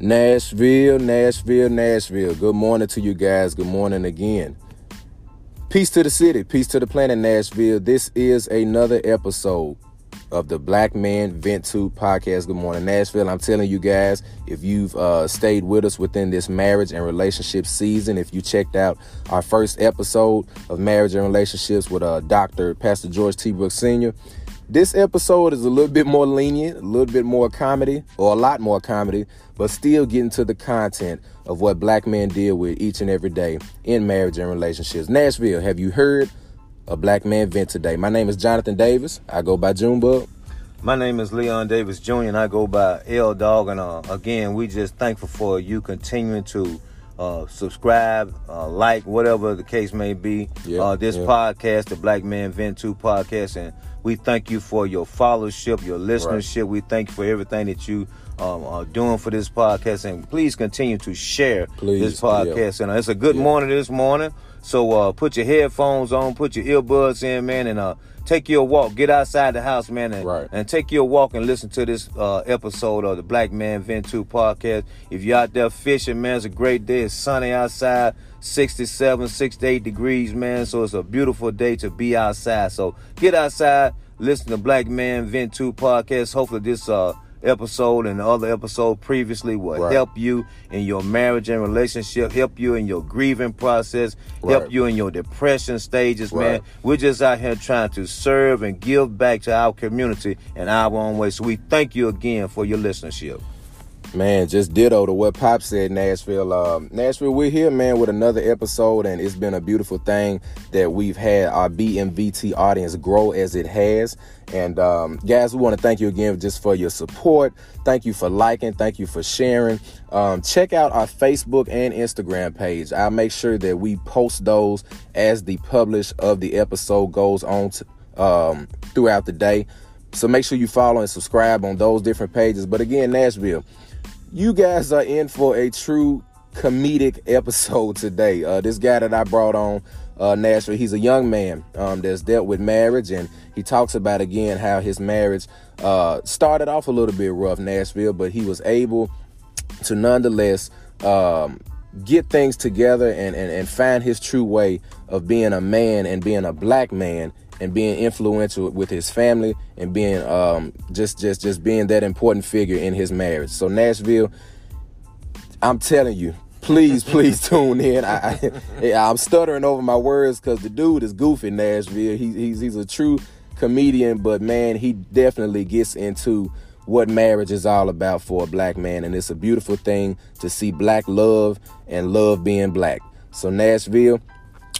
Nashville, Nashville, Nashville. Good morning to you guys. Good morning again. Peace to the city, peace to the planet, Nashville. This is another episode of the Black Man Vent To podcast. Good morning, Nashville. I'm telling you guys, if you've uh, stayed with us within this marriage and relationship season, if you checked out our first episode of marriage and relationships with uh, Dr. Pastor George T. Brooks Sr., this episode is a little bit more lenient, a little bit more comedy, or a lot more comedy, but still getting to the content of what black men deal with each and every day in marriage and relationships. Nashville, have you heard a black man vent today? My name is Jonathan Davis. I go by Junebug. My name is Leon Davis Jr. and I go by L Dog. And uh, again, we just thankful for you continuing to uh, subscribe, uh, like, whatever the case may be. Yeah, uh, this yeah. podcast, the Black Man Vent 2 podcast, and we thank you for your followership, your listenership. We thank you for everything that you um, are doing for this podcast, and please continue to share Please, this podcast. And uh, it's a good morning this morning, so uh, put your headphones on, put your earbuds in, man, and uh, take your walk. Get outside the house, man, and, Right. and take your walk and listen to this uh, episode of the Black Man Vent 2 podcast. If you're out there fishing, man, it's a great day. It's sunny outside, 67, 68 degrees, man. So it's a beautiful day to be outside. So get outside, listen to Black Man Vent 2 podcast. Hopefully this uh, episode and the other episode previously will Right. help you in your marriage and relationship, help you in your grieving process, help you in your depression stages, man. We're just out here trying to serve and give back to our community in our own way. So we thank you again for your listenership. Man, just ditto to what Pop said, Nashville. Um, Nashville, we're here, man, with another episode, and it's been a beautiful thing that we've had our BMVT audience grow as it has. And um, guys, we want to thank you again just for your support. Thank you for liking. Thank you for sharing. Um, check out our Facebook and Instagram page. I'll make sure that we post those as the publish of the episode goes on um, throughout the day. So make sure you follow and subscribe on those different pages. But again, Nashville, you guys are in for a true comedic episode today. Uh, this guy that I brought on, uh, Nashville, he's a young man um, that's dealt with marriage, and he talks about again how his marriage uh, started off a little bit rough, Nashville, but he was able to nonetheless um, get things together and, and, and find his true way of being a man and being a black man and being influential with his family and being um, just just just being that important figure in his marriage. So Nashville, I'm telling you, please please tune in. I, I I'm stuttering over my words because the dude is goofy. Nashville, he, he's he's a true comedian, but man, he definitely gets into what marriage is all about for a black man, and it's a beautiful thing to see black love and love being black. So Nashville.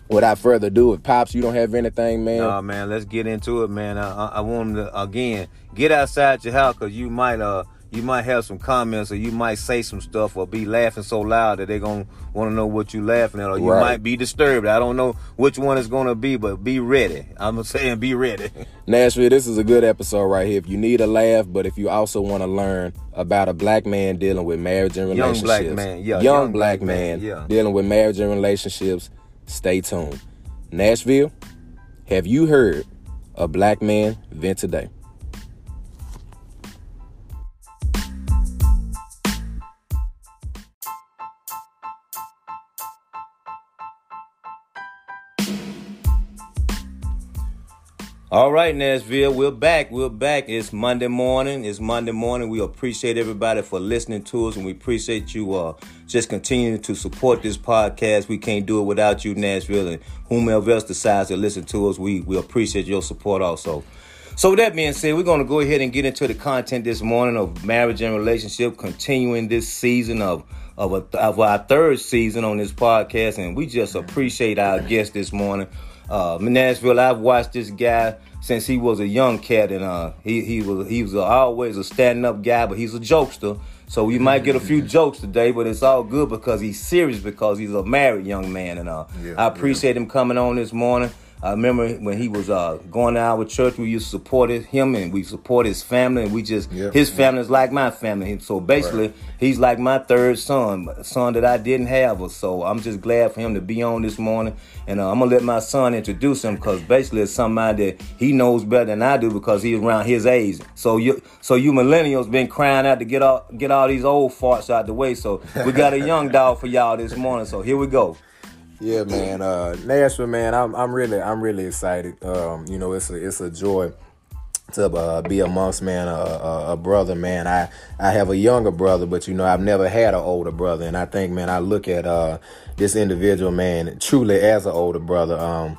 Without further ado, if pops, you don't have anything, man. Nah, man, let's get into it, man. I, I, I want to again get outside your house because you might uh you might have some comments or you might say some stuff or be laughing so loud that they're gonna want to know what you're laughing at or you Right. might be disturbed. I don't know which one it's gonna be, but be ready. I'm saying be ready. Nashville, this is a good episode right here. If you need a laugh, but if you also want to learn about a black man dealing with marriage and relationships. Young black man, yeah, young, young black, black man, man, yeah. dealing with marriage and relationships, stay tuned. Nashville, have you heard a black man vent today? All right, Nashville, we're back. We're back. It's Monday morning. It's Monday morning. We appreciate everybody for listening to us, and we appreciate you uh, just continuing to support this podcast. We can't do it without you, Nashville, and whomever else decides to listen to us. We we appreciate your support also. So with that being said, we're going to go ahead and get into the content this morning of marriage and relationship, continuing this season of of, a, of our third season on this podcast, and we just appreciate our guest this morning. Uh, Nashville, I've watched this guy since he was a young cat, and uh, he he was he was always a standing up guy, but he's a jokester. So we might get a few jokes today, but it's all good because he's serious because he's a married young man, and uh, Yeah, I appreciate him coming on this morning. I remember when he was uh, going to our church, we used to support him and we support his family, and we just Yep. his family is like my family. So basically, Right. he's like my third son, son that I didn't have. So I'm just glad for him to be on this morning, and uh, I'm gonna let my son introduce him because basically it's somebody that he knows better than I do because he's around his age. So you, so you millennials been crying out to get all get all these old farts out the way. So we got a young dog for y'all this morning. So here we go. Yeah, man. Uh, Nashville, man. I'm I'm really I'm really excited. Um, you know, it's a it's a joy to uh, be amongst man a, a, a brother man i i have a younger brother but you know i've never had an older brother and i think man i look at uh this individual man truly as an older brother um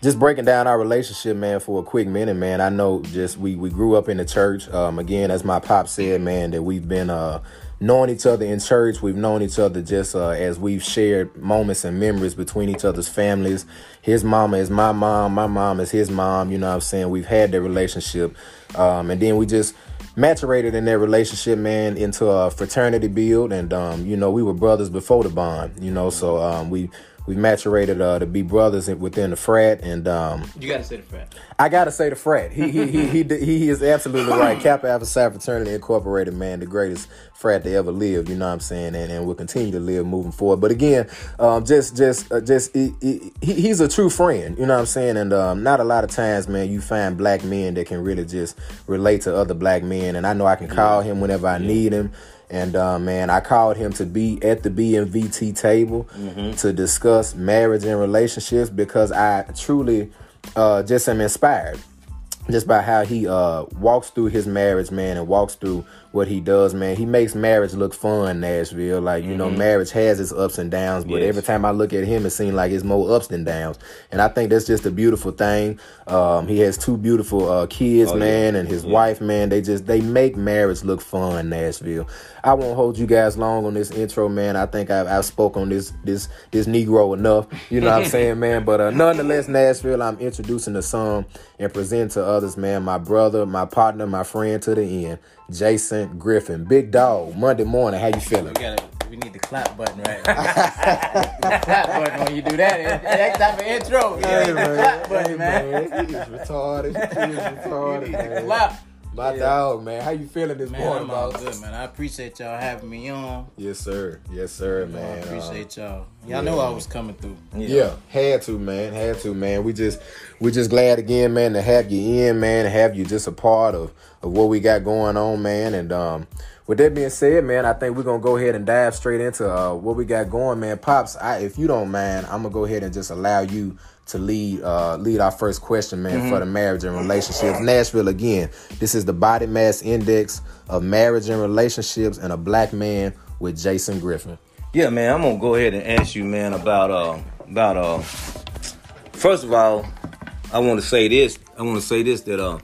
just breaking down our relationship man for a quick minute man i know just we we grew up in the church um again as my pop said man that we've been uh knowing each other in church. We've known each other just uh, as we've shared moments and memories between each other's families. His mama is my mom. My mom is his mom. You know what I'm saying? We've had that relationship. Um, and then we just maturated in that relationship, man, into a fraternity build. And, um, you know, we were brothers before the bond, you know, so um, we. We maturated uh, to be brothers within the frat, and um, You gotta say the frat. I gotta say the frat. He he he he, he, he is absolutely right. Kappa Alpha Psi Fraternity Incorporated, man, the greatest frat to ever live. You know what I'm saying, and and will continue to live moving forward. But again, um, just just uh, just he, he, he's a true friend. You know what I'm saying, and um, not a lot of times, man, you find black men that can really just relate to other black men. And I know I can call him whenever I need him. And uh, man, I called him to be at the BMVT table to discuss marriage and relationships because I truly uh, just am inspired just by how he uh walks through his marriage, man, and walks through what he does, man. He makes marriage look fun, Nashville. Like, you know, marriage has its ups and downs, but Yes. every time I look at him, it seems like it's more ups than downs. And I think that's just a beautiful thing. Um, he has two beautiful uh kids, Oh, yeah. man, and his wife, man. They just they make marriage look fun, Nashville. I won't hold you guys long on this intro, man. I think I've, I've spoke on this this this Negro enough. You know what I'm saying, man? But uh, nonetheless, Nashville, I'm introducing the song and present to others, man. My brother, my partner, my friend to the end, Jason Griffin, Big Dog. Monday morning, how you feeling? We gotta. We need the clap button right. the clap button when you do that. That type of intro. You Hey, man. clap button, Hey, man. man. He is retarded. He is retarded. You need the clap. My dog, man. How you feeling this Man, morning, I'm all good, man. I appreciate y'all having me on. Yes, sir. Yes, sir, I man. Uh, appreciate y'all. Y'all knew I was coming through. Yeah, had to, man. Had to, man. We just we just glad again, man, to have you in, man, to have you just a part of of what we got going on, man. And um with that being said, man, I think we're gonna go ahead and dive straight into uh what we got going, man. Pops, I if you don't mind, I'm gonna go ahead and just allow you to lead uh lead our first question, man, for the marriage and relationships. Nashville again. This is the body mass index of marriage and relationships and a black man with Jason Griffin. Yeah, man, I'm gonna go ahead and ask you, man, about uh about uh first of all, I wanna say this. I wanna say this that uh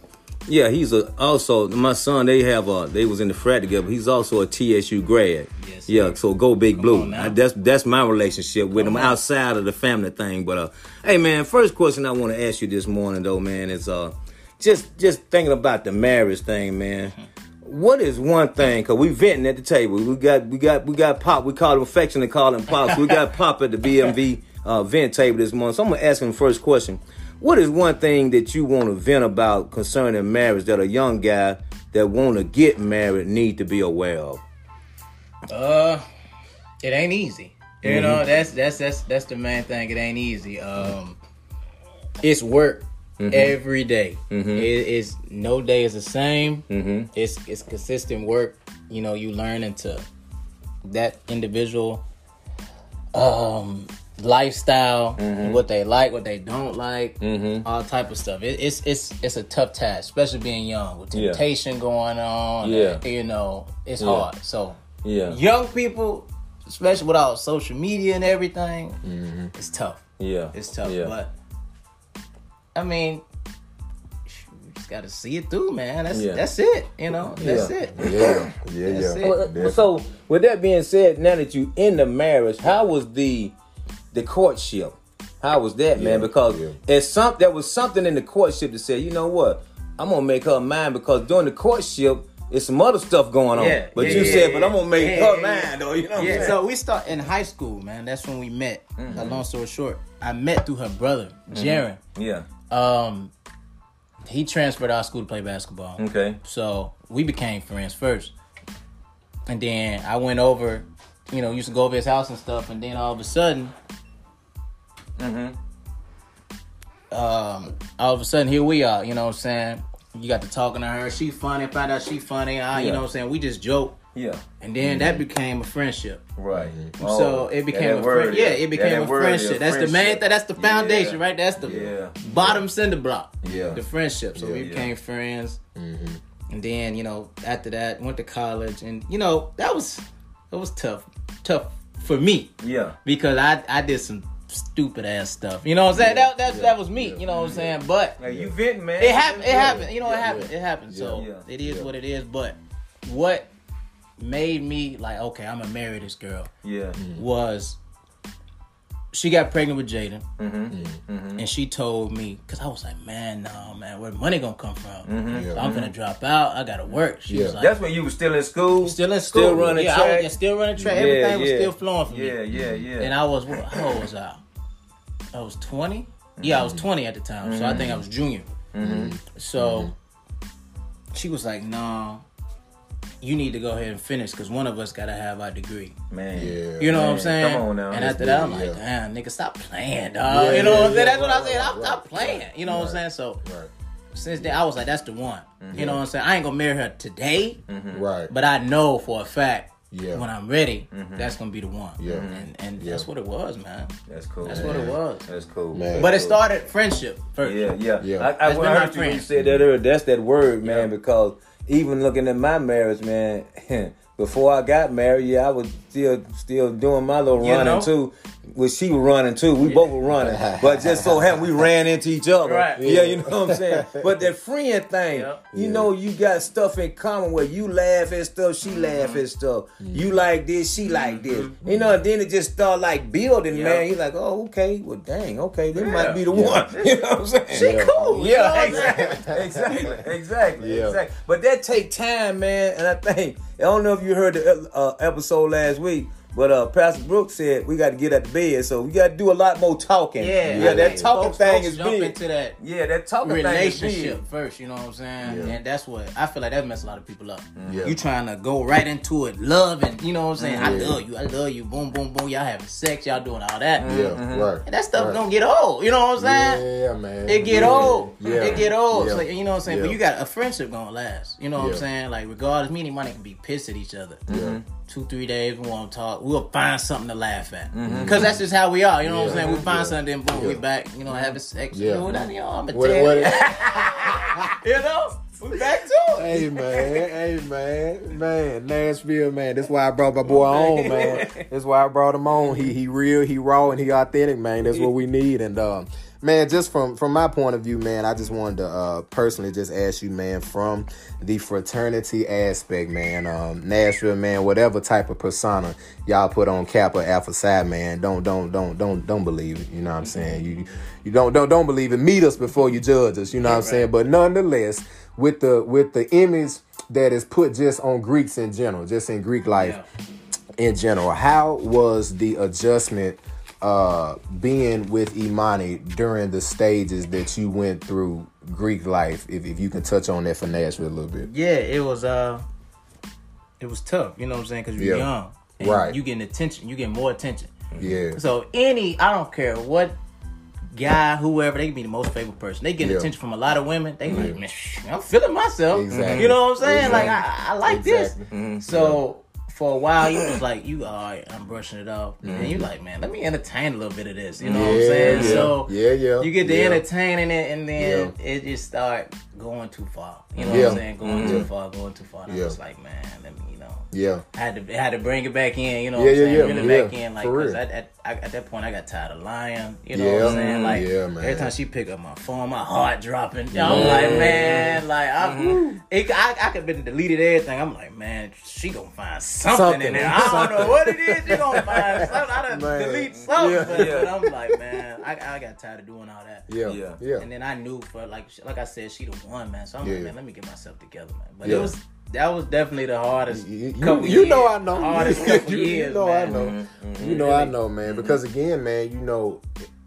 yeah, he's a also my son, they have uh they was in the frat together. He's also a TSU grad. Yes, yeah, so go big blue. I- that's that's my relationship with him outside of the family thing. But uh hey man, first question I wanna ask you this morning though, man, is uh just just thinking about the marriage thing, man. What is one thing? Cause we venting at the table. We got we got we got pop. We call him affectionately call him pops. We got pop at the BMV uh, vent table this morning. So I'm gonna ask him the first question. What is one thing that you want to vent about concerning marriage that a young guy that want to get married need to be aware of? Uh, it ain't easy. You know, that's that's that's that's the main thing. It ain't easy. Um, it's work every day. It, it's no day is the same. Mm-hmm. It's it's consistent work. You know, you learn into that individual um lifestyle and what they like, what they don't like, mm-hmm. all type of stuff. It, it's it's it's a tough task, especially being young with Yeah. temptation going on. Yeah. you know, it's Yeah. hard. So Yeah. young people, especially with all social media and everything, mm-hmm. it's tough. Yeah. It's tough. Yeah. But I mean, you just gotta see it through, man. That's Yeah. that's it. You know, that's Yeah. it. Yeah, yeah, yeah. Well, uh, So, with that being said, now that you in the marriage, how was the the courtship? How was that, man? Because yeah. it's some there was something in the courtship that said, you know what, I'm gonna make her mine because during the courtship, it's some other stuff going on. Yeah, but yeah, you yeah, said, yeah, but I'm gonna make yeah, her yeah, mine yeah. though. You know what I'm Yeah, saying? so we start in high school, man. That's when we met. A long story short, I met through her brother, Jaron. yeah. Um, he transferred our school to play basketball. Okay. So we became friends first, and then I went over. You know, used to go over his house and stuff, and then all of a sudden, Mm-hmm. um, all of a sudden here we are. You know what I'm saying? You got to talking to her. She funny. Found out she funny. I, You know what I'm saying? We just joke, Yeah. and then that became a friendship. Right. so Oh, it became a friend. Yeah, it became that a friendship. That's the main. friendship. Th- that's the foundation, Yeah. right? That's the Yeah. bottom cinder block. Yeah. The friendship. So Yeah, we yeah. became friends, and then you know after that went to college, and you know that was that was tough, tough for me Yeah. because I I did some stupid ass stuff. You know what I'm saying? that that, that was me. You know what I'm saying? But Hey, you venting, man. it happened. It happened. You know, it Yeah. happened. It happened. So Yeah. it is Yeah. what it is. But what made me like, okay, I'm gonna marry this girl Yeah. was she got pregnant with Jaden, Mm-hmm. and she told me because I was like, man, no, man, where money gonna come from? Mm-hmm. So I'm gonna drop out. I gotta work. She was Yeah. like, That's when you was still in school. still in school, Still running yeah, I track. was, yeah, still running track. Yeah, Everything was still flowing for me. Yeah, yeah, yeah. And I was what, how old was I? I was twenty. Yeah, I was mm-hmm. twenty at the time, so I think I was mm-hmm. junior. Mm-hmm. So she was like, "No, you need to go ahead and finish because one of us gotta have our degree." man. Yeah. You know what I'm saying? Come on now. And after that, I'm like, yeah. "Damn, nigga, stop playing, dog." Yeah, you know what I'm yeah, saying? That's what I said. right, Stop, stop right, playing. right, You know what I'm saying? So Right. since then, I was like, "That's the one." You know what I'm saying? I ain't gonna marry her today, Right. but I know for a fact. Yeah. When I'm ready, mm-hmm. that's gonna be the one. Yeah. and and Yeah. that's what it was, man. That's cool. That's man. what it was. That's cool. Man. But it started friendship first. Yeah, yeah, Yeah. I, I, That's when I heard you when you said that earlier. That's that word, man. Because even looking at my marriage, man, before I got married, yeah, I was still still doing my little You running know? too. Well, she was running too. We both were running, but just so happened we ran into each other. Right. Yeah, you know what I'm saying. But that friend thing, Yep. you know, you got stuff in common where you laugh at stuff, she mm-hmm. laugh at stuff. Mm-hmm. You like this, she like this. Mm-hmm. You know, and then it just start like building, Yep. man. You're like, oh, okay, well, dang, okay, this Yeah. might be the one. You know what I'm saying? She Yeah. cool. you know Yeah, exactly, exactly, exactly, Yeah. exactly. But that take time, man. And I think I don't know if you heard the uh, episode last week, but uh, Pastor Brooks said we got to get out of bed, so we got to do a lot more talking. Yeah, yeah. I That talking folks- thing folks is jump big. into that yeah, that talking thing is relationship big. first. You know what I'm saying? Yeah. And that's what I feel like that messed a lot of people up. Mm-hmm. Yeah. You trying to go right into it, love and you know what I'm saying? I mm-hmm. love you, I love you. Boom, boom, boom. Y'all having sex, y'all doing all that. Yeah. Mm-hmm. Right. And that stuff right. gonna get old. You know what I'm saying? Yeah, man. It get yeah. old. Yeah. It get old. Yeah. So, you know what I'm saying? But you got a friendship gonna last. You know what Yeah. I'm saying? Like regardless, me and money can be pissed at each other. Yeah. Two, three days, we won't talk. We'll find something to laugh at. Because that's just how we are. You know what I'm Mm-hmm. Saying? We find Yeah. something, then boom, we back, you know, having sex. Yeah. You know, that, you know, I'm a What, you. you know? We back to it. hey man, hey man, man, Nashville man. That's why I brought my boy on, man. That's why I brought him on. He he real, he raw, and he authentic, man. That's what we need. And um, man, just from from my point of view, man, I just wanted to uh personally just ask you, man, from the fraternity aspect, man, um, Nashville, man, whatever type of persona y'all put on Kappa Alpha Psi, man, don't don't don't don't don't believe it. You know what I'm saying? You you don't don't don't believe it. Meet us before you judge us. You know what I'm saying? But nonetheless with the with the image that is put just on Greeks in general, just in Greek life in general. How was the adjustment uh being with Imani during the stages that you went through Greek life? If, if you can touch on that for Nashville a little bit. Yeah, it was uh it was tough, you know what I'm saying? Because you're Yeah. young. And Right. You getting attention, you getting more attention. Yeah. So any, I don't care what guy, whoever, they can be the most favorite person. They get Yeah. attention from a lot of women. They like, man, I'm feeling myself. Exactly. You know what I'm saying? Exactly. Like I, I like Exactly. this. So for a while, you was like, you all right, I'm brushing it off. And you like, man, let me entertain a little bit of this. You know what I'm saying? yeah. So Yeah, yeah, you get to yeah. entertaining it, and then it just start going too far. You know Yeah. what I'm saying? Going Mhm. too far, going too far. And Yeah. I was like, man, let me, you know. Yeah. I had to I had to bring it back in, you know Yeah, what I'm yeah, saying? yeah, bring it yeah, back in, like, for because real. at, at, at that point I got tired of lying, you know Yeah, what I'm saying? Mm, like, yeah, man. every time she pick up my phone, my heart dropping. You know, I'm like, man, like, I, mm-hmm. it, I, I could have been deleted everything. I'm like, man, she gonna find something, Something, in there. I don't something. know what it is. She gonna find something. I done Man. delete something. Yeah. But, but I'm like, man, I, I got tired of doing all that. Yeah. Yeah. Yeah. And then I knew for like like I said, she the one man. So I'm Yeah. like, man, let me get myself together, man. But Yeah. it was that was definitely the hardest You, couple you years. know I know. Hardest couple you, years, you know man. I know. Mm-hmm. You know I know, man. Because again, man, you know,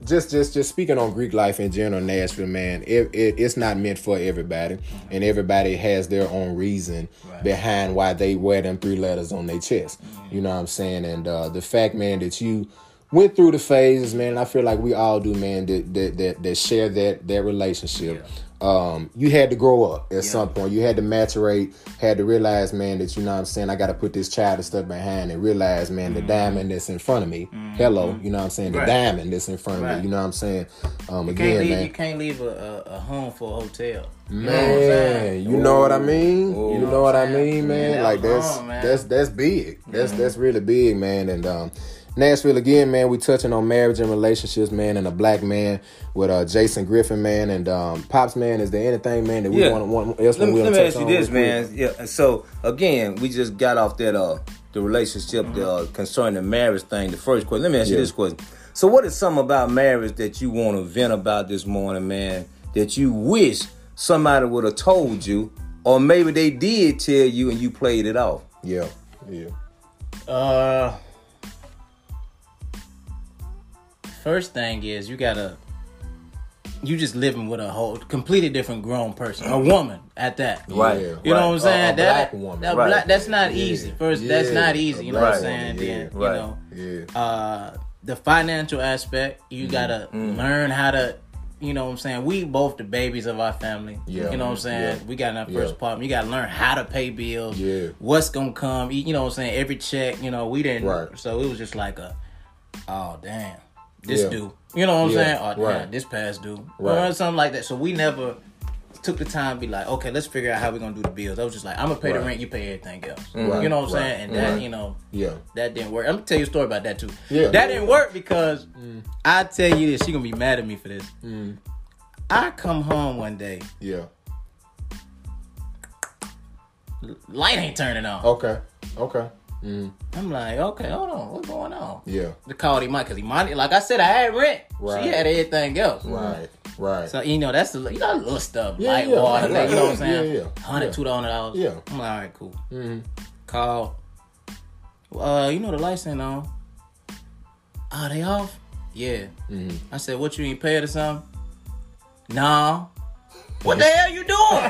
just just just speaking on Greek life in general, Nashville, man, it, it it's not meant for everybody, and everybody has their own reason Right. behind why they wear them three letters on their chest. You know what I'm saying? And uh, the fact, man, that you went through the phases, man. I feel like we all do, man. That that that, that share that that relationship. Um, you had to grow up at some point. You had to maturate. Had to realize, man, that you know what I'm saying. I got to put this childish stuff behind and realize, man, the diamond that's in front of me. Hello, you know what I'm saying. The Mm-hmm. Right. diamond that's in front of Right. me. You know what I'm saying. Um, You can't again, leave. man. You can't leave a, a, a home for a hotel. You know what I'm saying? Man, you know what I mean. You know what I mean, man. Yeah, that like that's wrong, man. Mm-hmm. that's that's big. That's that's really big, man. And um, Nashville again, man. We touching on marriage and relationships, man, and a black man with uh Jason Griffin, man, and um, pops, man. Is there anything, man, that we Yeah. want to want else Let, me- want let me touch ask you this, real quick? man. Yeah. So again, we just got off that uh the relationship Mm-hmm. uh, concerning the marriage thing. The first question. Let me ask you this question. So what is something about marriage that you want to vent about this morning, man? That you wish somebody would have told you, or maybe they did tell you and you played it off. Yeah, yeah, Uh, first thing is you gotta. You just living with a whole completely different grown person, a woman at that. Right. You know what I'm saying? a that, black woman. that Right. black- that's not Yeah. easy. First, that's not easy. You know black what I'm saying? woman, Then yeah. you know, yeah. uh, the financial aspect, you gotta learn how to. You know what I'm saying? We both the babies of our family. Yeah. You know what I'm saying? Yeah. We got in our Yeah. first apartment. You gotta learn how to pay bills. Yeah. What's gonna come? You know what I'm saying? Every check. You know we didn't. Right. So it was just like a, oh damn, this Yeah. due. You know what I'm Yeah. saying? Oh damn, Right. this past due. Right. Or something like that. So we never took the time to be like, okay, let's figure out how we're gonna do the bills. I was just like, I'm gonna pay Right. the rent, you pay everything else. Right. You know what I'm saying? And that, Right. you know, Yeah. that didn't work. I'm gonna tell you a story about that too. Yeah. That didn't work because mm. I tell you this, she gonna be mad at me for this. Mm. I come home one day, Yeah. light ain't turning on. Okay. Okay. Mm. I'm like, okay, hold on, what's going on? Yeah. The called Imani because Imani, like I said, I had rent. Right. She had everything else. Right. Right. So you know that's the you know little stuff, Yeah, light yeah, water, right, you know what I'm saying? Yeah, yeah. Hundred, Yeah. two hundred dollars. Yeah. I'm like, all right, cool. Mm Mhm. Call. Uh, you know the lights ain't on. Are they off? Yeah. Mm Mhm. I said, what you ain't paid or something? Nah. What the hell you doing?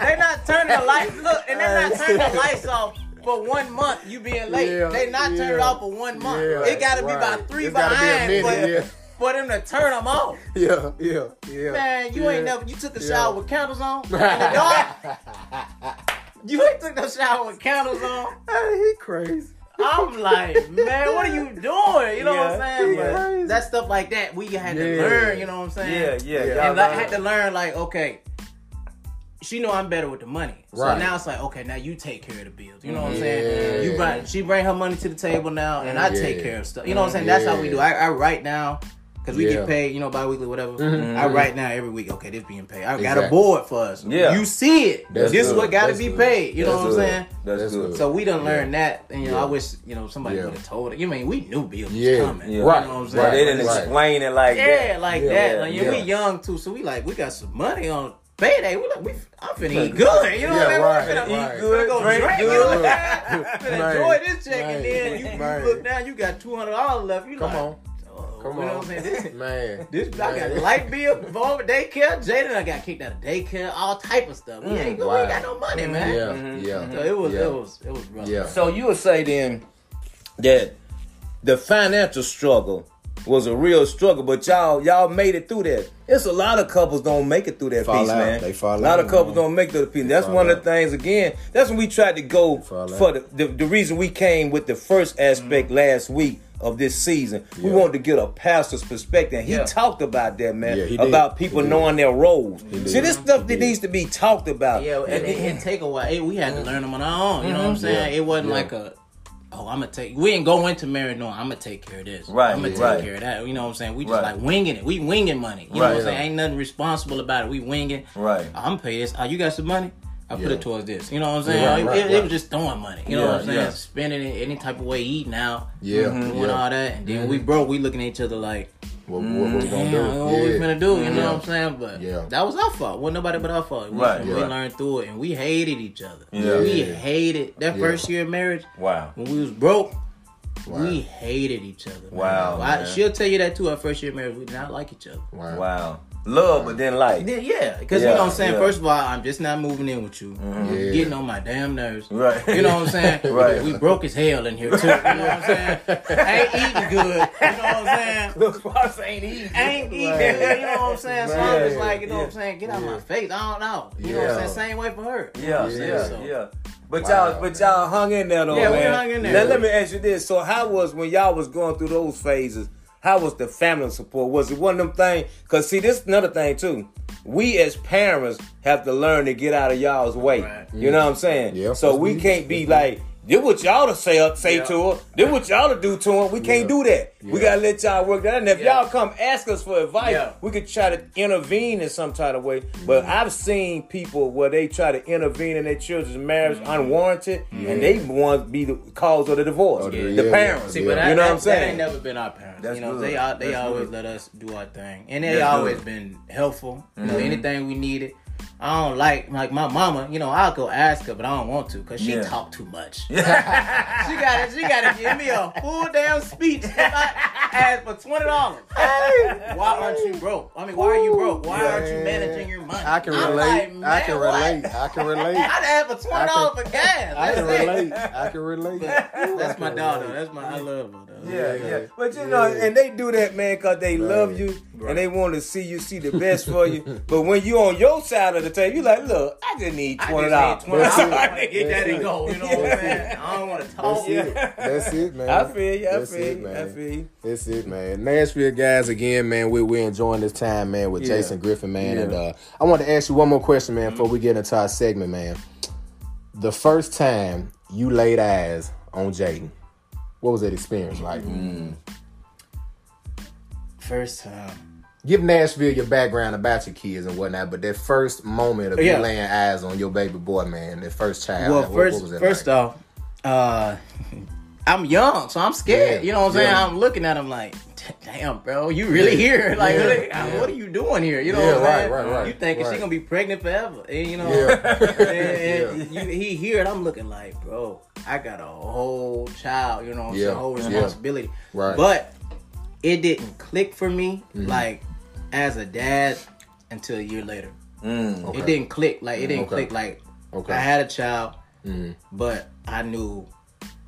they not turning the lights. Look, and they're not turning the lights off for one month. You being late. Yeah, they not turning it off for one month. Yeah, it got to be right. about three It's gotta be a behind minute, for, yeah. for them to turn them off. Yeah. Yeah. Yeah. Man, you yeah. ain't never. You took a Yeah. shower with candles on in the dark. you ain't took no shower with candles on. Hey, he crazy. I'm like, man, what are you doing? You know what I'm saying? yeah. But that stuff like that, we had to learn. You know what I'm saying? Yeah, yeah, Yeah. And I had to learn, like, okay, she know I'm better with the money. So Right. now it's like, okay, now you take care of the bills. You know what I'm saying? You bring, she bring her money to the table now, and I take care of stuff. You know what I'm saying? That's how we do. I, I write now. Cause we Yeah. get paid, you know, bi-weekly, whatever. Mhm. I write now every week. Okay, this being paid. I got a board for us. Yeah. you see it. That's this is what got to be good. paid. You know That's what I'm saying? That's, That's good. good. So we done Yeah. learned that, and you know, Yeah. I wish you know somebody Yeah. would have told it. You mean we knew bills Yeah. was coming? Yeah. You Right. know what I'm But saying? they didn't Right. explain it like Yeah, that. like Yeah. that. Like Yeah. we young too, so we like we got some money on payday. We like we I'm finna eat good. You know Yeah, what I mean? right, We finna right. eat good, go Drink drink, good. You know what I'm? Finna Right. enjoy this check, and then you, you look down, you got two hundred dollars left. You Come like, on. oh, Come you know on. what I'm saying? This, Man. this I got Man. light bill, over daycare. Jaden, I got kicked out of daycare, all type of stuff. We ain't good. We ain't got no money, man. Yeah. Mhm. Yeah. So it was, Yeah. it was, it was rough. Yeah. So you would say then that the financial struggle was a real struggle, but y'all y'all made it through that. It's a lot of couples don't make it through that Fall piece, out. man. They fall a lot out, of couples man. don't make it through the piece. That's fall one of the things. Again, that's when we tried to go for the, the the reason we came with the first aspect last week of this season. We wanted to get a pastor's perspective. And he Yeah. talked about that, man. Yeah, he did. about people He did. knowing their roles. See, this stuff that needs to be talked about. Yeah, and it didn't take a while. It- we had to learn them on our own. You know what I'm saying? Mm-hmm. Yeah. It wasn't Yeah. like a, oh, I'm gonna take. We didn't go into marriage knowing I'm gonna take care of this. Right, I'm gonna yeah. take right. care of that. You know what I'm saying? We just Right. like winging it. We winging money. You know Right. what I'm saying? Ain't nothing responsible about it. We winging. Right. I'm pay this. Oh, you got some money? I put Yeah. it towards this. You know what I'm saying? right, it, right, it- it was just throwing money. You know Yeah, what I'm saying? yeah. Spending it any type of way, eating out, Yeah. doing Yeah. all that, and then we broke. We looking at each other like, What, what, what we gonna Damn, do? what we finna do? You know Yeah. what I'm saying? But Yeah. that was our fault. Wasn't nobody but our fault. We, Right, we yeah. learned through it, and we hated each other. Yeah. We Yeah. hated that Yeah. first year of marriage Wow. when we was broke. Wow. We hated each other. man. Wow, I- man. she'll tell you that too. Our first year of marriage, we did not like each other. Wow. Wow. Love, but then like. Yeah, yeah, because Yeah, you know what I'm saying. yeah. First of all, I'm just not moving in with you. Mm-hmm. I'm Yeah. getting on my damn nerves. Right. You know what I'm saying? Right. We broke as hell in here too. You know what I'm saying? ain't eating good. You know what I'm saying? Look, pops ain't easy. ain't eating Right. good. You know what I'm saying? So I'm just like, you know what I'm saying? Get out of my face. I don't know. You know what I'm saying? Same way for her. You know Yeah, what I'm yeah, saying? yeah. So, But Wow, y'all, but y'all hung in there though, Yeah, we hung in there. Now let me ask you this: So, how was when y'all was going through those phases? How was the family support? Was it one of them things? Cause see, this is another thing too. We as parents have to learn to get out of y'all's way. Right. You know what I'm saying? Yeah, So that's we can't be like. Did what y'all to say up, say Yeah. to her. Did what y'all to do to him. We can't Yeah. do that. We gotta let y'all work that. out. And if Yeah. y'all come ask us for advice, Yeah. we could try to intervene in some kind of way. But Mm-hmm. I've seen people where they try to intervene in their children's marriage Mm-hmm. unwarranted, and they want to be the cause of the divorce. Oh, the yeah, yeah, parents. See, Yeah. but that, You know that, what I'm saying? That ain't never been our parents. That's you know, good. they al- they That's always good. let us do our thing, and they That's always good. been helpful. You know, Mhm. anything we needed. I don't like like my mama. You know, I'll go ask her, but I don't want to because she Yeah. talk too much. she got to She got to give me a full damn speech. If I ask for twenty dollars. Why aren't you broke? I mean, why are you broke? Why aren't you managing your money? I can relate. like, I can what? relate. I can relate. I'd ask for twenty dollars for gas. I can That's it. relate. I can relate. That's my daughter. That's my. I love her. Though. Yeah, yeah. Yeah. But you know, and they do that, man, because they love you and they want to see you see the best for you. But when you on your side of the table, you like, look, I just need I twenty just dollars. need twenty dollars. I to get that it. and go. You know what I'm saying? I don't want to talk. That's it. That's it, man. I feel you. I That's feel it, you. I man. feel you. That's it, man. Nashville guys, again, man. We we're enjoying this time, man, with Yeah. Jason Griffin, man. Yeah. And uh, I want to ask you one more question, man, before we get into our segment, man. The first time you laid eyes on Jaden, what was that experience like? Mm. First time. Give Nashville your background about your kids and whatnot, but that first moment of Yeah. you laying eyes on your baby boy, man, that first child. Well, first, what was that first like? off, uh, I'm young, so I'm scared. Yeah, You know what I'm saying? yeah. I'm looking at him like, damn, bro, you really here? Like, Yeah, really, what are you doing here? You know what I'm right, saying? right, right, You thinking right. she gonna be pregnant forever? And you know, and, and you, he here, and I'm looking like, bro, I got a whole child. You know, what I'm Yeah, saying? whole responsibility. Right. But it didn't click for me Mm-hmm. like as a dad until a year later. Mm. Okay. It didn't click. Like it didn't Okay. click. Like Okay. I had a child, Mhm. but I knew,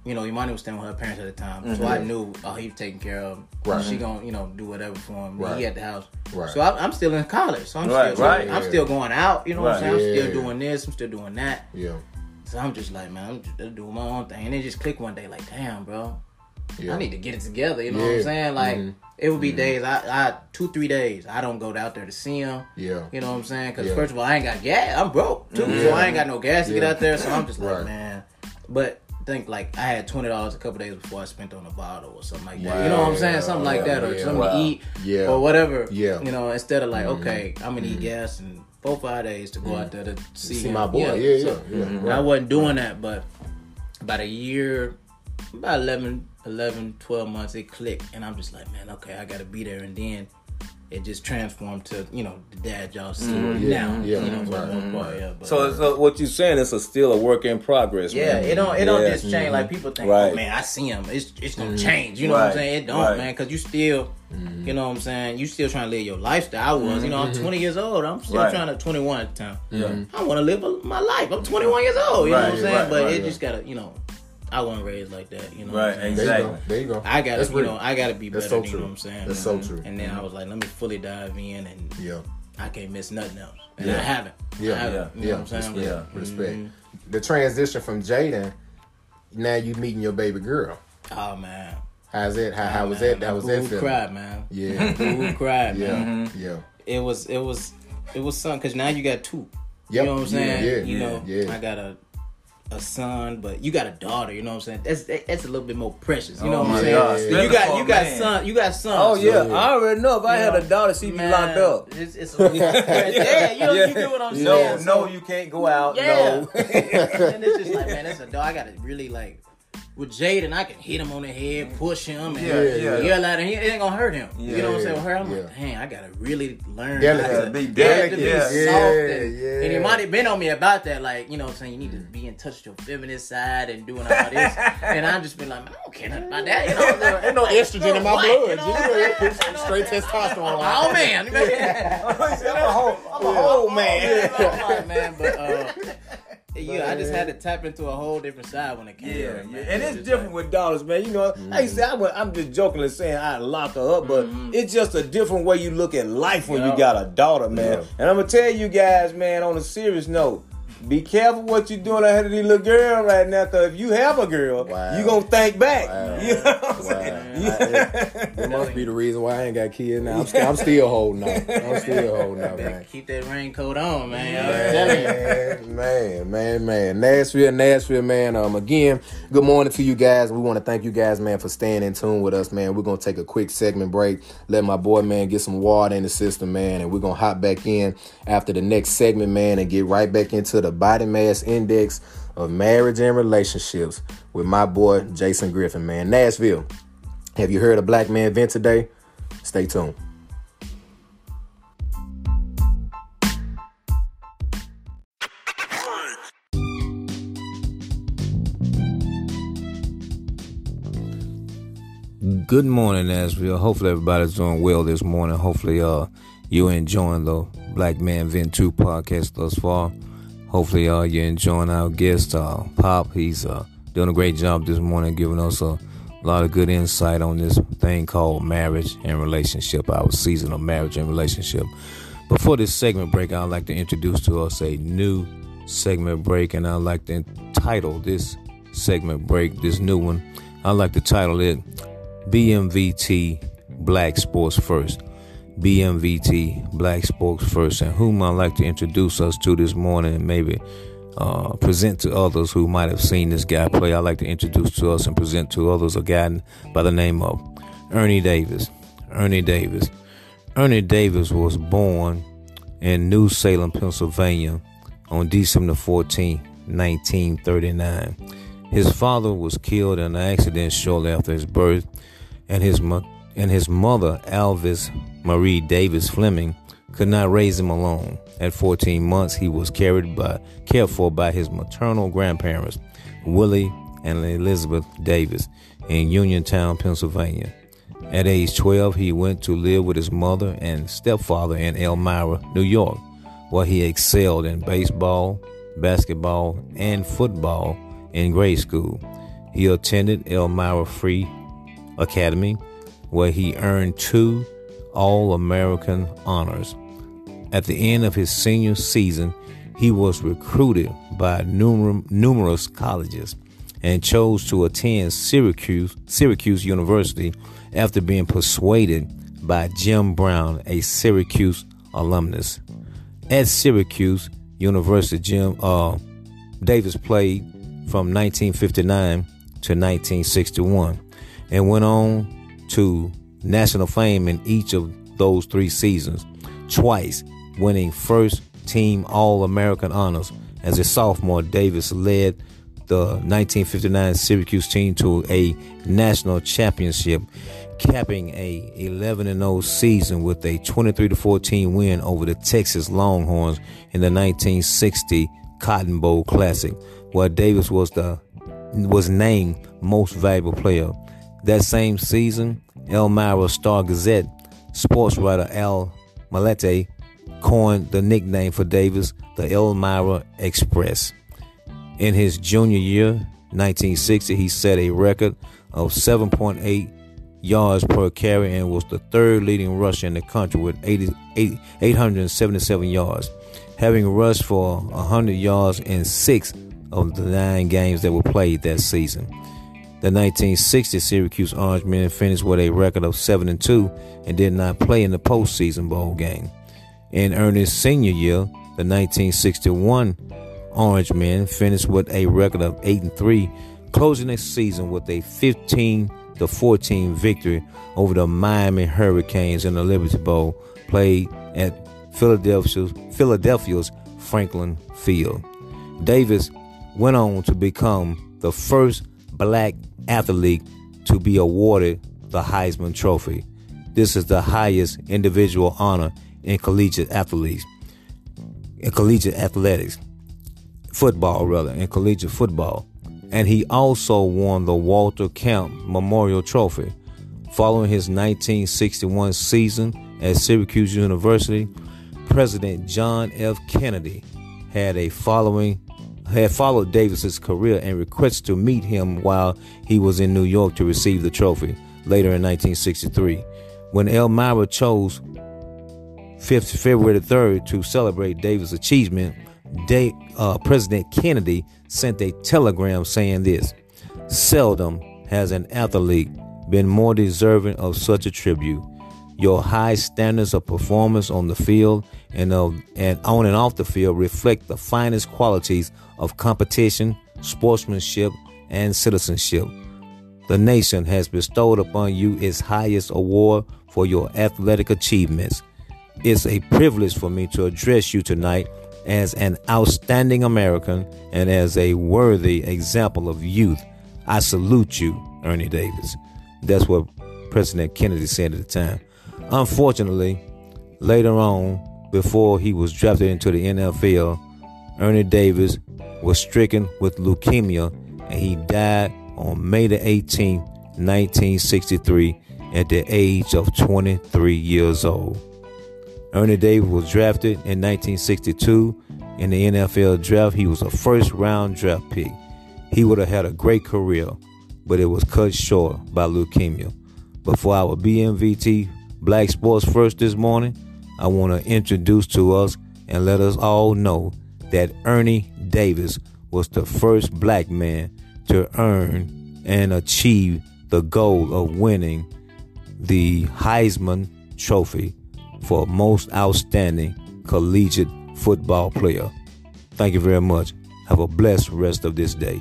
you know, Imani was staying with her parents at the time, so I knew, oh, he was taking care of him. Mm-hmm. Right. She gonna, you know, do whatever for him. Right. He at the house. Right. So I, I'm still in college. So I'm Right, still, right. I'm Yeah. still going out. You know what I'm Right. saying? I'm still doing this. I'm still doing that. Yeah, So I'm just like, man, I'm just doing my own thing. And it just clicked one day, like, damn, bro, yeah. I need to get it together. You know what I'm saying? Like, Mhm. it would be days, I, I two, three days, I don't go out there to see him. Yeah. You know what I'm saying? Because Yeah. first of all, I ain't got gas. I'm broke too, so I ain't got no gas to get out there. So I'm just like, Right. man. But think like I had twenty dollars a couple days before I spent on a bottle or something like that. Wow. You know what I'm saying? Something like Yeah, that, or yeah. something Wow. to eat, Yeah. or whatever. Yeah. You know, instead of like, mm-hmm. okay, I'm gonna eat mm-hmm. gas and four five days to go mm-hmm. out there to see, See him. my boy. Yeah, yeah, so- yeah. and I wasn't doing that, but about a year, about 11, 11, 12 months, it clicked. And I'm just like, man, okay, I got to be there. And then it just transformed to, you know, the dad y'all see Yeah, now. yeah, you know, for the right, most part, mm-hmm. yeah. But, So, uh, so what you're saying is a still a work in progress. yeah, man. it don't it don't Yeah. just change like people think. Oh, right. Oh man, I see him. It's it's gonna mm-hmm. change. You know what I'm saying? It don't, Right. man, because you still, you know what I'm saying. You still trying to live your lifestyle. I was, you know, I'm 20 years old. I'm still Right. trying to 21 at the time. Yeah. I want to live my life. I'm 21 years old. You know what I'm saying? right, but right, it yeah. just gotta, you know, I wasn't raised like that. You know, Right, what There you Exactly. go. There you go. I gotta, That's you real. know, I gotta be better. That's so you true. know what I'm saying? That's so true. And then I was like, let me fully dive in, and Yeah. I can't miss nothing else. And Yeah. I haven't. Yeah. I haven't, Yeah. You know Yeah. what I'm saying? Yeah. Respect. Mhm. The transition from Jaden, now you meeting your baby girl. Oh man. How's it? How, how was Man, that? Was that boo-hoo cried, man. Yeah. Boo cried, Yeah. man. Yeah. It was, it was, it was something because now you got two. Yep. You know what I'm saying? Yeah, you know, yeah. I got a a son, but you got a daughter. You know what I'm saying? That's that's a little bit more precious. You know Oh what I'm saying? God. You got you got man. son. You got sons. Oh yeah, yeah. I already know. If I You had a daughter, she'd be Man, locked up. It's, it's a, yeah, you know, you get what I'm No, saying? no, So- you can't go out. Yeah. No. and it's just like, man, that's a dog. I gotta really like with Jaden, I can hit him on the head, push him, and Yeah, yeah. yell at him. He ain't gonna hurt him. you know what I'm saying? With her, I'm yeah. like, dang, I gotta really learn. Delicate. how to- Be delicate, yeah. soft. Yeah, and, yeah. and he might have been on me about that, like, you know what I'm saying? You need to be in touch with your feminist side and doing all this. and I just been like, man, I don't care nothing about that. You know, there Ain't no estrogen in my blood. You know? Just straight testosterone. Oh man, man. I'm a whole, I'm a whole man. Man, but uh, yeah, I just had to tap into a whole different side when it came. Yeah, to it, yeah, and It it's different like- with daughters, man. You know, like I mm-hmm. said, I, wa- I'm just jokingly saying I lock her up, but mm-hmm. it's just a different way you look at life when Yeah. you got a daughter, man. Yeah. And I'm gonna tell you guys, man, on a serious note. Be careful what you're doing ahead of these little girl right now, cause if you have a girl, Wow. you gonna think back. Wow. You know what I'm Wow. saying? That must be the reason why I ain't got kids now. I'm, still, I'm still holding on. I'm still holding on, man. keep that raincoat on, man. I'm telling you. Man, man, man, man. Nashville, Nashville, man. Um, again, good morning to you guys. We want to thank you guys, man, for staying in tune with us, man. We're gonna take a quick segment break, let my boy, man, get some water in the system, man, and we're gonna hop back in after the next segment, man, and get right back into the body mass index of marriage and relationships with my boy Jason Griffin, man. Nashville. Have you heard a black man vent today? Stay tuned. Good morning, Nashville. Hopefully everybody's doing well this morning. Hopefully uh you're enjoying the Black Man Vent 2 podcast thus far. Hopefully uh you're enjoying our guest, uh Pop. He's uh doing a great job this morning, giving us a lot of good insight on this thing called marriage and relationship, our season of marriage and relationship. Before this segment break, I'd like to introduce to us a new segment break, and I'd like to title this segment break, this new one, I'd like to title it BMVT Black Sports First. BMVT Black and whom I'd like to introduce us to this morning and maybe uh, present to others who might have seen this guy play. I'd like to introduce to us and present to others a guy by the name of Ernie Davis. Ernie Davis. Ernie Davis was born in New Salem, Pennsylvania on December 14, 1939. His father was killed in an accident shortly after his birth, and his mo- and his mother, Alvis Marie Davis Fleming, could not raise him alone. At 14 months, he was carried by cared for by his maternal grandparents, Willie and Elizabeth Davis, in Uniontown, Pennsylvania. At age 12, he went to live with his mother and stepfather in Elmira, New York, where he excelled in baseball, basketball, and football in grade school. He attended Elmira Free Academy, where he earned two All American honors. At the end of his senior season, he was recruited by numer- numerous colleges and chose to attend Syracuse, Syracuse University after being persuaded by Jim Brown, a Syracuse alumnus. At Syracuse University, Jim uh, Davis played from 1959 to 1961 and went on to national fame in each of those three seasons, twice winning first team All American honors. As a sophomore, Davis led the 1959 Syracuse team to a national championship, capping a 11 0 season with a 23 14 win over the Texas Longhorns in the 1960 Cotton Bowl Classic, where Davis was the was named most valuable player. That same season, Elmira Star Gazette sports writer Al Mallette coined the nickname for Davis, the Elmira Express. In his junior year, 1960, he set a record of 7.8 yards per carry and was the third leading rusher in the country with 80, 80 877 yards, having rushed for 100 yards in six of the nine games that were played that season. The 1960 Syracuse Orange men finished with a record of 7 and 2 and did not play in the postseason bowl game. In Ernest's senior year, the 1961 Orange men finished with a record of 8 and 3, closing the season with a 15 to 14 victory over the Miami Hurricanes in the Liberty Bowl played at Philadelphia's, Philadelphia's Franklin Field. Davis went on to become the first black athlete to be awarded the Heisman Trophy. This is the highest individual honor in collegiate athletes, in collegiate athletics, football rather, in collegiate football. And he also won the Walter Camp Memorial Trophy. Following his 1961 season at Syracuse University, President John F. Kennedy had a following had followed Davis's career and requested to meet him while he was in New York to receive the trophy later in 1963. When Elmira chose 5th, February 3rd to celebrate Davis' achievement, Day, uh, President Kennedy sent a telegram saying this Seldom has an athlete been more deserving of such a tribute. Your high standards of performance on the field and, of, and on and off the field reflect the finest qualities of competition, sportsmanship, and citizenship. The nation has bestowed upon you its highest award for your athletic achievements. It's a privilege for me to address you tonight as an outstanding American and as a worthy example of youth. I salute you, Ernie Davis. That's what President Kennedy said at the time. Unfortunately, later on, before he was drafted into the NFL, Ernie Davis was stricken with leukemia and he died on May the 18th, 1963, at the age of 23 years old. Ernie Davis was drafted in 1962 in the NFL draft. He was a first round draft pick. He would have had a great career, but it was cut short by leukemia. Before our BMVT Black Sports First this morning, I want to introduce to us and let us all know that Ernie Davis was the first black man to earn and achieve the goal of winning the Heisman Trophy for most outstanding collegiate football player. Thank you very much. Have a blessed rest of this day.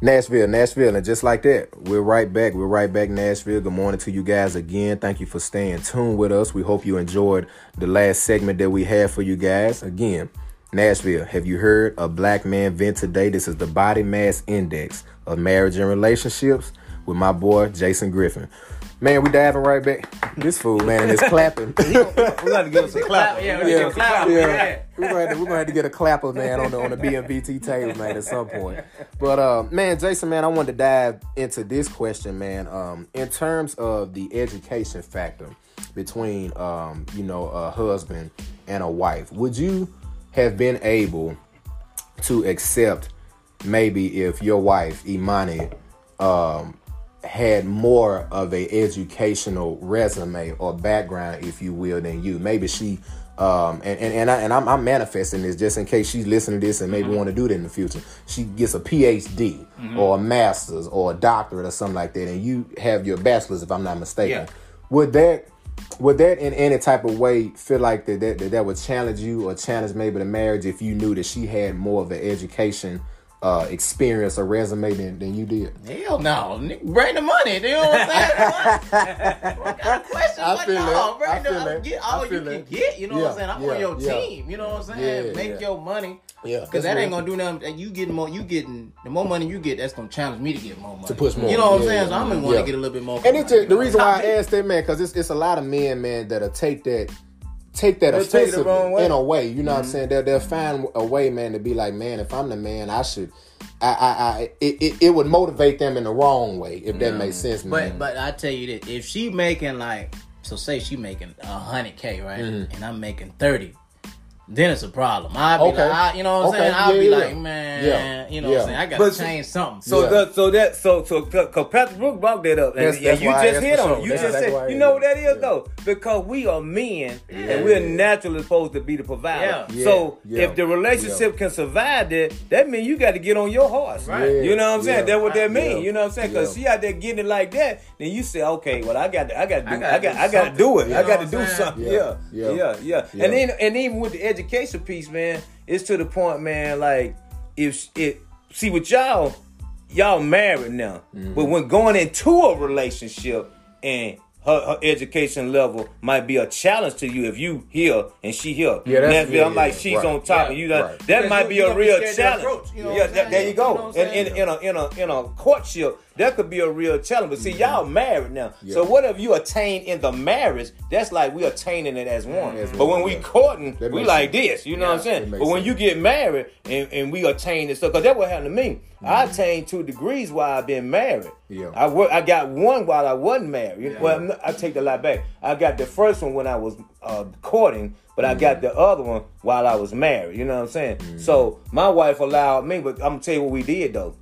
Nashville, Nashville, and just like that, we're right back. We're right back, Nashville. Good morning to you guys again. Thank you for staying tuned with us. We hope you enjoyed the last segment that we had for you guys. Again, Nashville, have you heard a black man vent today? This is the body mass index of marriage and relationships with my boy Jason Griffin. Man, we diving right back. This fool, man, is clapping. we got to give us a clap. Yeah, we yeah, clap. Yeah. We're gonna, to, we're gonna have to get a clapper, man, on the on the BMVT table, man, at some point. But uh, man, Jason, man, I wanted to dive into this question, man. Um, in terms of the education factor between um, you know, a husband and a wife, would you have been able to accept maybe if your wife, Imani, um, had more of a educational resume or background, if you will, than you. Maybe she um, and and and, I, and I'm, I'm, manifesting this just in case she's listening to this and maybe mm-hmm. want to do that in the future. She gets a PhD mm-hmm. or a master's or a doctorate or something like that, and you have your bachelor's, if I'm not mistaken. Yeah. Would that would that in any type of way feel like that that, that that would challenge you or challenge maybe the marriage if you knew that she had more of an education? Uh, experience or resume than, than you did? Hell no. Bring the money. You know what I'm saying? what kind of question? I feel no, it. Bring I feel the, it. Get all you it. can get. You know yeah, what I'm saying? I'm yeah, on your yeah. team. You know what I'm saying? Make your money. Yeah. Because that ain't gonna do nothing. You getting more. You getting the more money you get. That's gonna challenge me to get more money. To push more. You know what I'm saying? So I'm gonna want to get a little bit more. And it's the reason why I asked that man because it's it's a lot of men, man, that'll take that take that offensive in a way. You know mm-hmm. what I'm mm-hmm. saying? They'll they'll find a way, man, to be like, man, if I'm the man, I should. I, I, I it, it, it would motivate them in the wrong way if that makes sense. Man. But but I tell you that if she making like so say she making a hundred k right, mm-hmm. and I'm making thirty then it's a problem. I'll be okay. like, I, you know what I'm okay. saying? I'll yeah, be yeah. like, man, yeah. you know what I'm saying? I gotta but change something. So, the, so that, so, so, cause Patrick Brooke brought that up, and, that's, that's you just hit on it. You that's just said, you know what that is though, because we are men, and we're naturally supposed to be the provider. So if the relationship can survive that, that means you got to get on your horse, right? You know what I'm saying? That's what that means. You know what I'm saying? Because she out there getting it like that, then you say, okay, well, I got, to, I got do, I got, I got to do it. I got to do something. Yeah, yeah, yeah. And then, and even with the education piece, man, it's to the point, man. Like if it see with y'all, y'all married now, mm-hmm. but when going into a relationship and her, her education level might be a challenge to you if you here and she here. Yeah, that's- Nashville, I'm yeah, like she's right. on top Yeah, and you done, right. that might you- be you a real challenge. approach, you know yeah, that- there you go. You know what I'm in, in, in a in a in a courtship, that could be a real challenge. But see, y'all married now, so Yeah. whatever you attain in the marriage, that's like we attaining it as one. As but when we courting, That we like sense. this. You know what I'm saying? But when sense. you get married and, and we attain this stuff, because that's what happened to me. I Mm-hmm. attained two degrees while I've been married. Yeah. I work. I got one while I wasn't married. Yeah. Well, not- I take the lie back. I got the first one when I was uh, courting, but I got the other one while I was married. You know what I'm saying? Mm-hmm. So my wife allowed me, but I'm gonna tell you what we did though.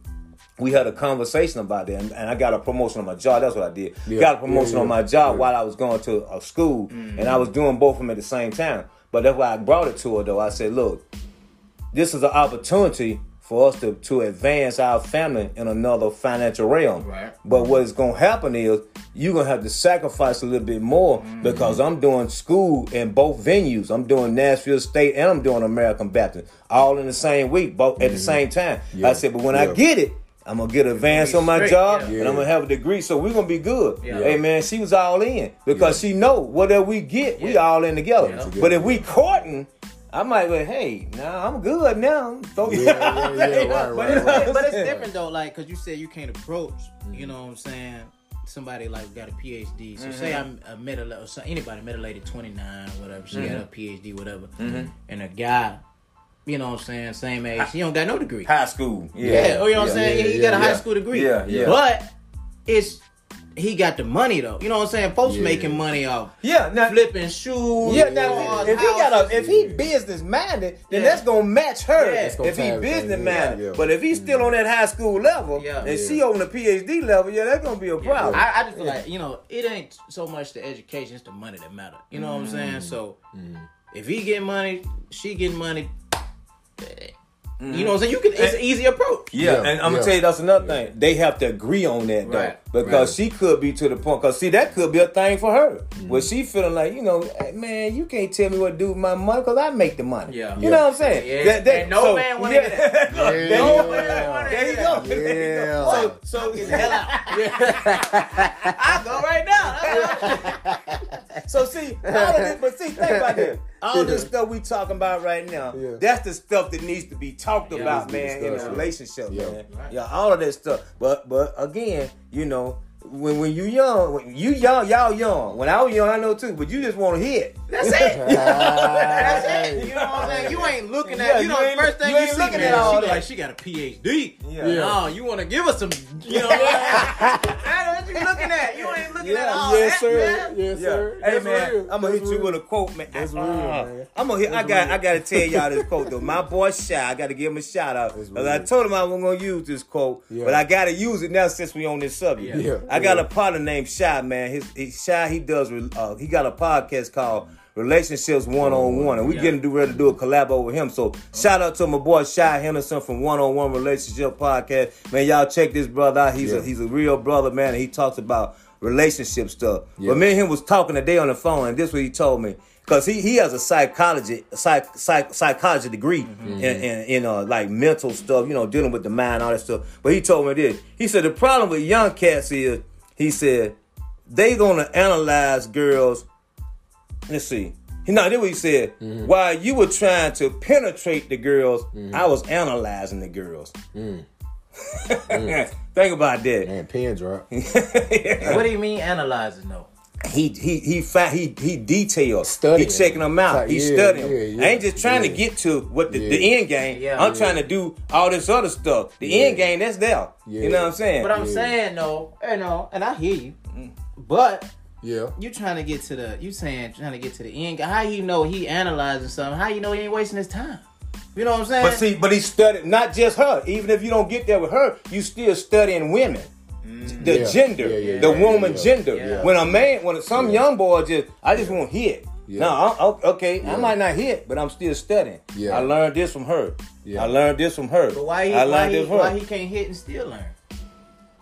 We had a conversation about that, and, and I got a promotion on my job. That's what I did. Yeah. Got a promotion Yeah, on my job Yeah. while I was going to a school, and I was doing both of them at the same time. But that's why I brought it to her though. I said, look, this is an opportunity for us to, to advance our family in another financial realm. Right. But what is gonna happen is you're gonna have to sacrifice a little bit more Mm-hmm. because I'm doing school in both venues. I'm doing Nashville State and I'm doing American Baptist, all in the same week, both at the same time. Mm-hmm. Yeah. I said, but when I get it, I'm gonna get advanced on my straight, job yeah. and I'm gonna have a degree, so we're gonna be good. Yeah. Hey man, she was all in because she know whatever we get, we all in together. Yeah. But if we courting, I might be, hey, nah, I'm good now. Throw Yeah, yeah, yeah, right, But, right, it's, right. but it's different though, like because you said you can't approach. You mm-hmm. know what I'm saying? Somebody like got a PhD. So say mm-hmm. I'm a middle or so anybody middle lady 29 whatever. She got mm-hmm. a PhD whatever, and a guy, you know what I'm saying, same age. He don't got no degree. High school. Yeah, Yeah. oh, you know what I'm saying? yeah, he got a high yeah. school degree. Yeah, yeah. But it's he got the money though. You know what I'm saying? Folks Yeah. making money off Yeah, now flipping shoes. Yeah, now cars, if he got a if he business minded, then Yeah. that's gonna match her. Yeah. Gonna if he business in. minded, Yeah. but if he's still on that high school level Yeah. and Yeah. she on the PhD level, yeah, that's gonna be a problem. I, I just feel like you know it ain't so much the education, it's the money that matter. You know what I'm Mm. saying? So if he getting money, she getting money. Eh, You know what I'm saying? You can. It's an easy approach. Yeah, Yeah, and I'm gonna yeah. tell you that's another thing. They have to agree on that though, Right, because right. she could be to the point. Cause see, that could be a thing for her. Mm-hmm. Where she feeling like, you know, hey, man, you can't tell me what to do with my money, cause I make the money. Yeah. you know what I'm saying? Yeah. And no man wanna that. Look, Yeah. there you No go. man wanna There you that. go. There you go. Yeah. So, so Hell out. I go right now. So see, all of this, but see, think about this. All this stuff we talking about right now, Yeah. that's the stuff that needs to be talked Yeah. about, Needs to be man, in a discussed, yeah. relationship, Yeah. man. Right. Yeah, all of that stuff. But but again, you know, when when you young, when you young, y'all young. When I was young, I know too, but you just want to hit. That's it. That's it. You know what I'm saying? You ain't looking at. Yeah, you know, you the first thing you you, ain't see, looking man, at all she that. like she got a PhD. Yeah. Yeah. No, you want to give us some. You know, that's what you looking at. You ain't looking at Yeah. all Yes, that. sir. man. Yes, Yeah. sir. Hey That's man, real. I'm gonna That's hit you with a quote, man. That's Ah, real, man. I'm gonna hit. I got. real. I gotta tell y'all this quote though. My boy Shy. I gotta give him a shout out. That's 'Cause I told him I wasn't gonna use this quote, Yeah. but I gotta use it now since we on this subject. Yeah. I got a partner named Shy, man. His, his Shy. He does. Uh, he got a podcast called. Relationships one on one, and we Yeah. getting to ready to do a collab with him. So shout out to my boy Shy Henderson from One on One Relationship Podcast. Man, y'all check this brother out. He's Yeah. a he's a real brother, man. And he talks about relationship stuff. Yeah. But me and him was talking today on the phone, and this what he told me. Cause he, he has a psychology psych, psych, psychology degree Mm-hmm. in, in in uh, like mental stuff, you know, dealing with the mind, all that stuff. But he told me this. He said the problem with young cats is, he said, they gonna analyze girls. Let's see. He no, that's what he said. Mm-hmm. While you were trying to penetrate the girls, I was analyzing the girls. Think about that. Man, pin drop. What do you mean analyzing though? He he he fa- he he details. Studying. He checking them out. Like, He's yeah, studying. yeah, yeah, I ain't just trying to get to what the, Yeah. the end game. Yeah. I'm Yeah. trying to do all this other stuff. The Yeah. end game, that's there. Yeah. You know what I'm saying? But I'm Yeah. saying though, you know, and I hear you, mm. but Yeah. you trying to get to the you saying trying to get to the end. Game. How you know he analyzing something? How you know he ain't wasting his time? You know what I'm saying? But see, but he studied not just her. Even if you don't get there with her, you still studying women. The Yeah. gender, Yeah, yeah, the yeah, woman yeah. gender. Yeah. When a man, when some young boy just, I just want to hit. Yeah. No, I, okay, I might not hit, but I'm still studying. Yeah. I learned this from her. Yeah. I learned this from her. But why he I why learned he, this from why he can't hit and still learn?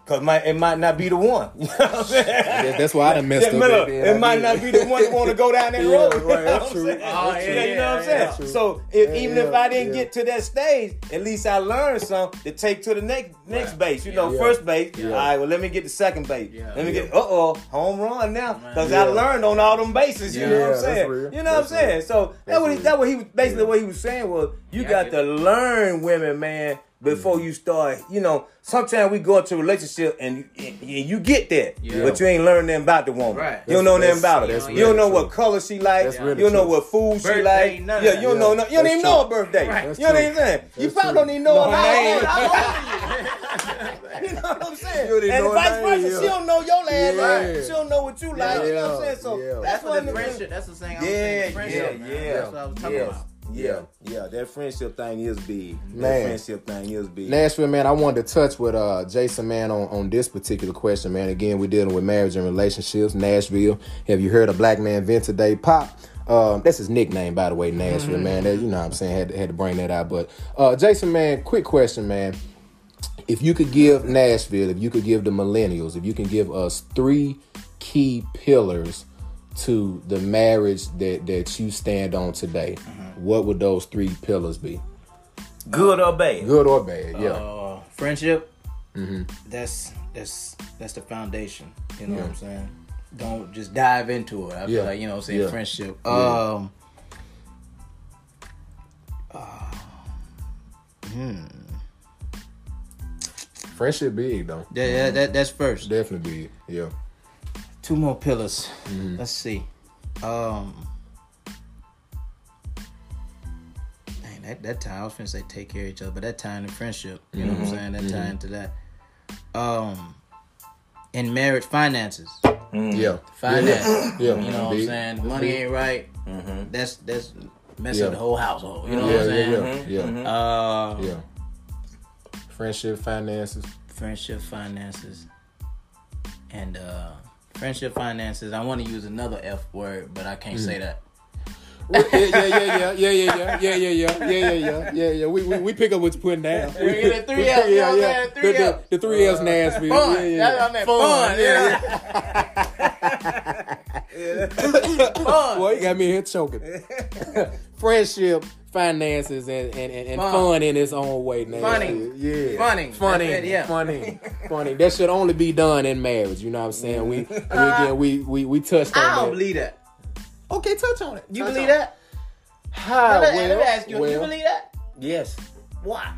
Cause my, it might not be the one. You know what I'm saying? That- that's why I done messed Yeah, up look, back then. It might not be the one that want to go down that Yeah, road. right, You know that's what I'm true. saying? Oh, yeah, Yeah, you know what I'm saying? true. So if, Yeah, even if I didn't yeah. get to that stage, at least I learned something to take to the next next base. You know, Yeah. first base. Yeah. All right, well let me get the second base. Yeah. Let me Yeah. get uh oh home run now because Yeah. I learned on all them bases. You Yeah. know what I'm saying? You know what I'm That's saying? real. So that That's what he, that what he was basically what he was saying was you got to learn women, man. Before Mm-hmm. you start, you know, sometimes we go into a relationship and, and you get that, Yeah. but you ain't learned nothing about the woman. Right. You don't know nothing about her. that's You don't know really what color she likes. Really you don't know what food she Birthday, like. none Yeah, you don't know. Yeah, no- You don't even know her birthday. Right. You know what I'm saying? You probably true. don't even know No, her name. You know what I'm saying? You And know vice versa, yeah. she don't know your last Yeah. name. She don't know what you like. You know what I'm saying? So that's what the friendship. That's the thing. I was Yeah, yeah, yeah. That's what I was talking about. Yeah, yeah, that friendship thing is big. Man. That friendship thing is big. Nashville, man, I wanted to touch with uh, Jason, man, on, on this particular question, man. Again, we're dealing with marriage and relationships. Nashville, have you heard of Black Man Vent today? Pop, um, that's his nickname, by the way, Nashville, man. That, you know what I'm saying? Had, to- had to bring that out. But uh, Jason, man, quick question, man. If you could give Nashville, if you could give the millennials, if you can give us three key pillars to the marriage that, that you stand on today, what would those three pillars be? Good or bad? Good or bad? Yeah. Uh, friendship. Mm-hmm. That's that's that's the foundation. You know what I'm saying? Don't just dive into it. I feel Yeah. like you know what I'm saying Yeah. friendship. Um. Friendship big though. Yeah, yeah, that that's first. Definitely big. Yeah. Two more pillars. Mm-hmm. Let's see. Um. Dang, that that time I was finna say take care of each other, but that time in friendship. You know what I'm Mm-hmm. saying? That tie into that. Um. In marriage, finances. Yeah. Finance. Yeah. You know what I'm Big. saying? Money ain't right. That's that's messing Yeah. the whole household. You know Yeah, what I'm saying? yeah, yeah, Uh, yeah. Friendship, finances. friendship finances and uh friendship finances i want to use another f word but i can't Mm. say that yeah, yeah, yeah, yeah, yeah, yeah, yeah, yeah, yeah, yeah, yeah, yeah, yeah, yeah. We, we, we pick up what you putting down. We the three Fs, know what Three The, the, the three F's Nashville. fun Yeah, yeah, that's yeah. what i meant fun, yeah fun Boy, you got me here choking. Friendship, finances, and and, and, and Fun. fun. in its own way. Nashville. Funny. yeah, Funny. funny, it, yeah. funny, funny. That should only be done in marriage. You know what I'm saying? We, we again, we we we touched on it. i don't that. believe that Okay, touch on it. you Touch believe on that How? let, well, let me ask you you believe that Yes, why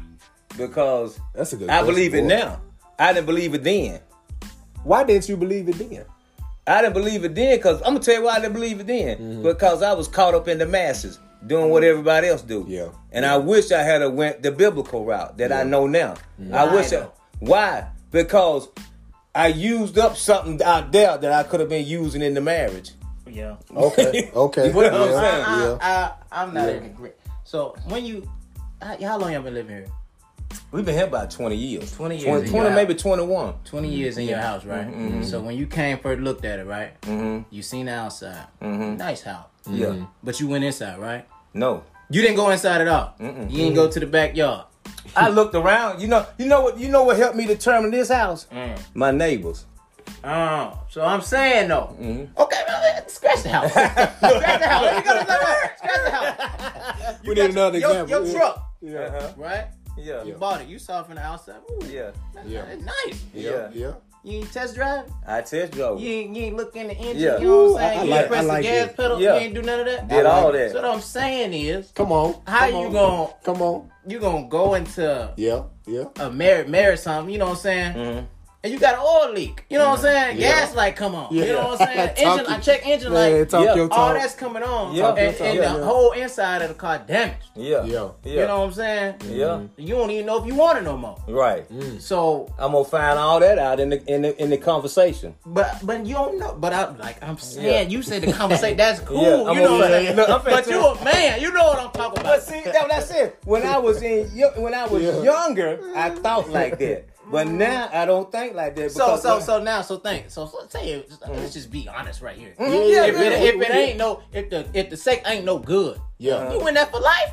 because That's a good. I believe it boy. now. I didn't believe it then. Why didn't you believe it then? I didn't believe it then because I'm gonna tell you why I didn't believe it then. Mm-hmm. Because I was caught up in the masses, doing what everybody else do. Yeah. And I wish I had a went the biblical route that I know now. I wish. I, why? Because I used up something out there that I could have been using in the marriage. yeah Okay. Okay. You know what I'm saying? Yeah. I, I, i'm not Yeah. even great so when you how, how long y'all been living here We've been here about 20 years. 20 years 20, 20 maybe 21. 20 years in your house, right? Mm-hmm. So when you came first looked at it, right? Mm-hmm. You seen the outside. Nice house. Yeah. But you went inside, right? No. You didn't go inside at all. You didn't go to the backyard. I looked around. You know. You know what? You know what helped me determine this house? Mm. My neighbors. Oh, so I'm saying though. Mm-hmm. Okay, well, scratch the house. scratch the house. Let me go to Scratch the house. We need another your, example. Your Yeah. truck, Yeah. Uh-huh. right? Yeah. You bought it. You saw it from the outside. Ooh, Yeah. Yeah. that's nice. Yeah. Yeah. You ain't test drive. I test drove. You ain't, you ain't look in the engine. Yeah. You know what I'm saying? I you like- ain't press I like the gas it. pedal. Yeah. You ain't do none of that. Did all that. So what I'm saying is, Come on. how Come you on. gonna Come on. you gonna go into Yeah. Yeah. a married married something? You know what I'm saying? Mhm. And you got an oil leak. You know what I'm saying? Yeah. Gas light come on. Yeah. You know what I'm saying? Talk engine. I check engine Man, light. talk Yeah. your talk. All that's coming on. Yeah. And, and Yeah. the whole inside of the car damaged. Yeah. Yeah. Yeah. You know what I'm saying? Yeah. You don't even know if you want it no more. Right. Mm. So, I'm gonna find all that out in the in the in the conversation. but but you don't know. But I'm like I'm saying, Yeah. you said the conversation. That's cool. Yeah, you know gonna- what I'm saying? Look, But you a man. You know what I'm talking about. But see, that's it. When I was in when I was Yeah. younger, I thought like that. But now I don't think like that. So so when- so now so think so, so say it, just- let's just be honest right here. Mhm, Yeah, If yeah, it, yeah. if it ain't no if the if the sex ain't no good, Yeah. you in that for life.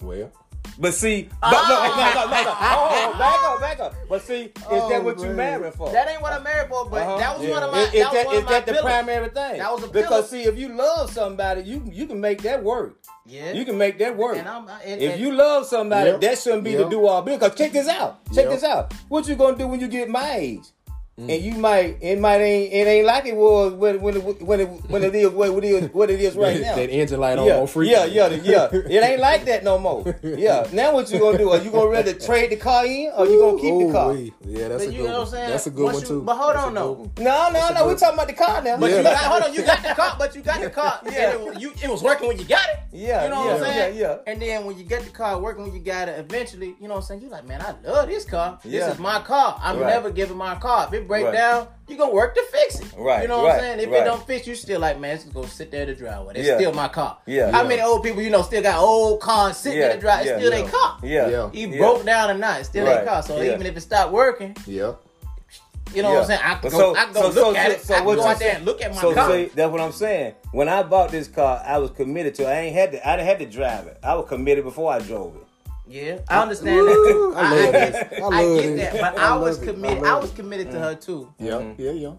Well. But see, but look, no, no, no, no. Oh, back up, back up. But see, is that what you man. married for? That ain't what I'm married for, but Uh-huh. that was Yeah. one of my. Is, is that was that, one is of my that the pillars. primary thing? That was a pillar. because see, if you love somebody, you you can make that work. Yeah. You can make that work. And I'm- and- if and- you love somebody, Yep. that shouldn't be the do all be. Because check this out. Check Yep. this out. What you gonna do when you get my age? Mm. And you might it might ain't it ain't like it was when when it, when it, when it is what it is what it is right now. that engine light on Yeah, on free. yeah, yeah, yeah. It ain't like that no more. Yeah. Now what you gonna do? Are you gonna rather trade the car in or you gonna keep the car? Ooh-wee. Yeah, that's But a you good know what I'm one. saying? That's a good Once one you- too. but hold That's on, a though. good. No, no, no. We talking about the car now. But Yeah. you got, hold on, you got the car, but you got the car. Yeah. it, you, it was working when you got it. Yeah, you know yeah, what I'm saying. yeah, yeah. And then when you get the car working when you got it, eventually, you know what I'm saying. You like, man, I love this car. This is my car. I'm Right. never giving my car. If it break Right. down, you gonna work to fix it. Right, You know what right, I'm saying. If right. it don't fix, you still like, man, it's gonna sit there in the driveway. It's Yeah. still my car. Yeah. How Yeah. many old people you know still got old cars sitting Yeah, in the driveway? yeah, It's still yeah. their car. Yeah. Yeah. He Yeah. broke down or not, it's still Right, their car. So yeah. even if it stopped working, Yeah. you know Yeah. what I'm saying. I can go, so- I can go so- look so- at it. so I can what go you out there and look at my So car. see, that's what I'm saying. When I bought this car, I was committed to. it. I ain't had to. I didn't have to drive it. I was committed before I drove it. Yeah, I understand that. I love get, this. I I, love get this. that, but I I, was love. I committed. I, was committed to her too. Yeah. Mm-hmm. Yeah. Yeah.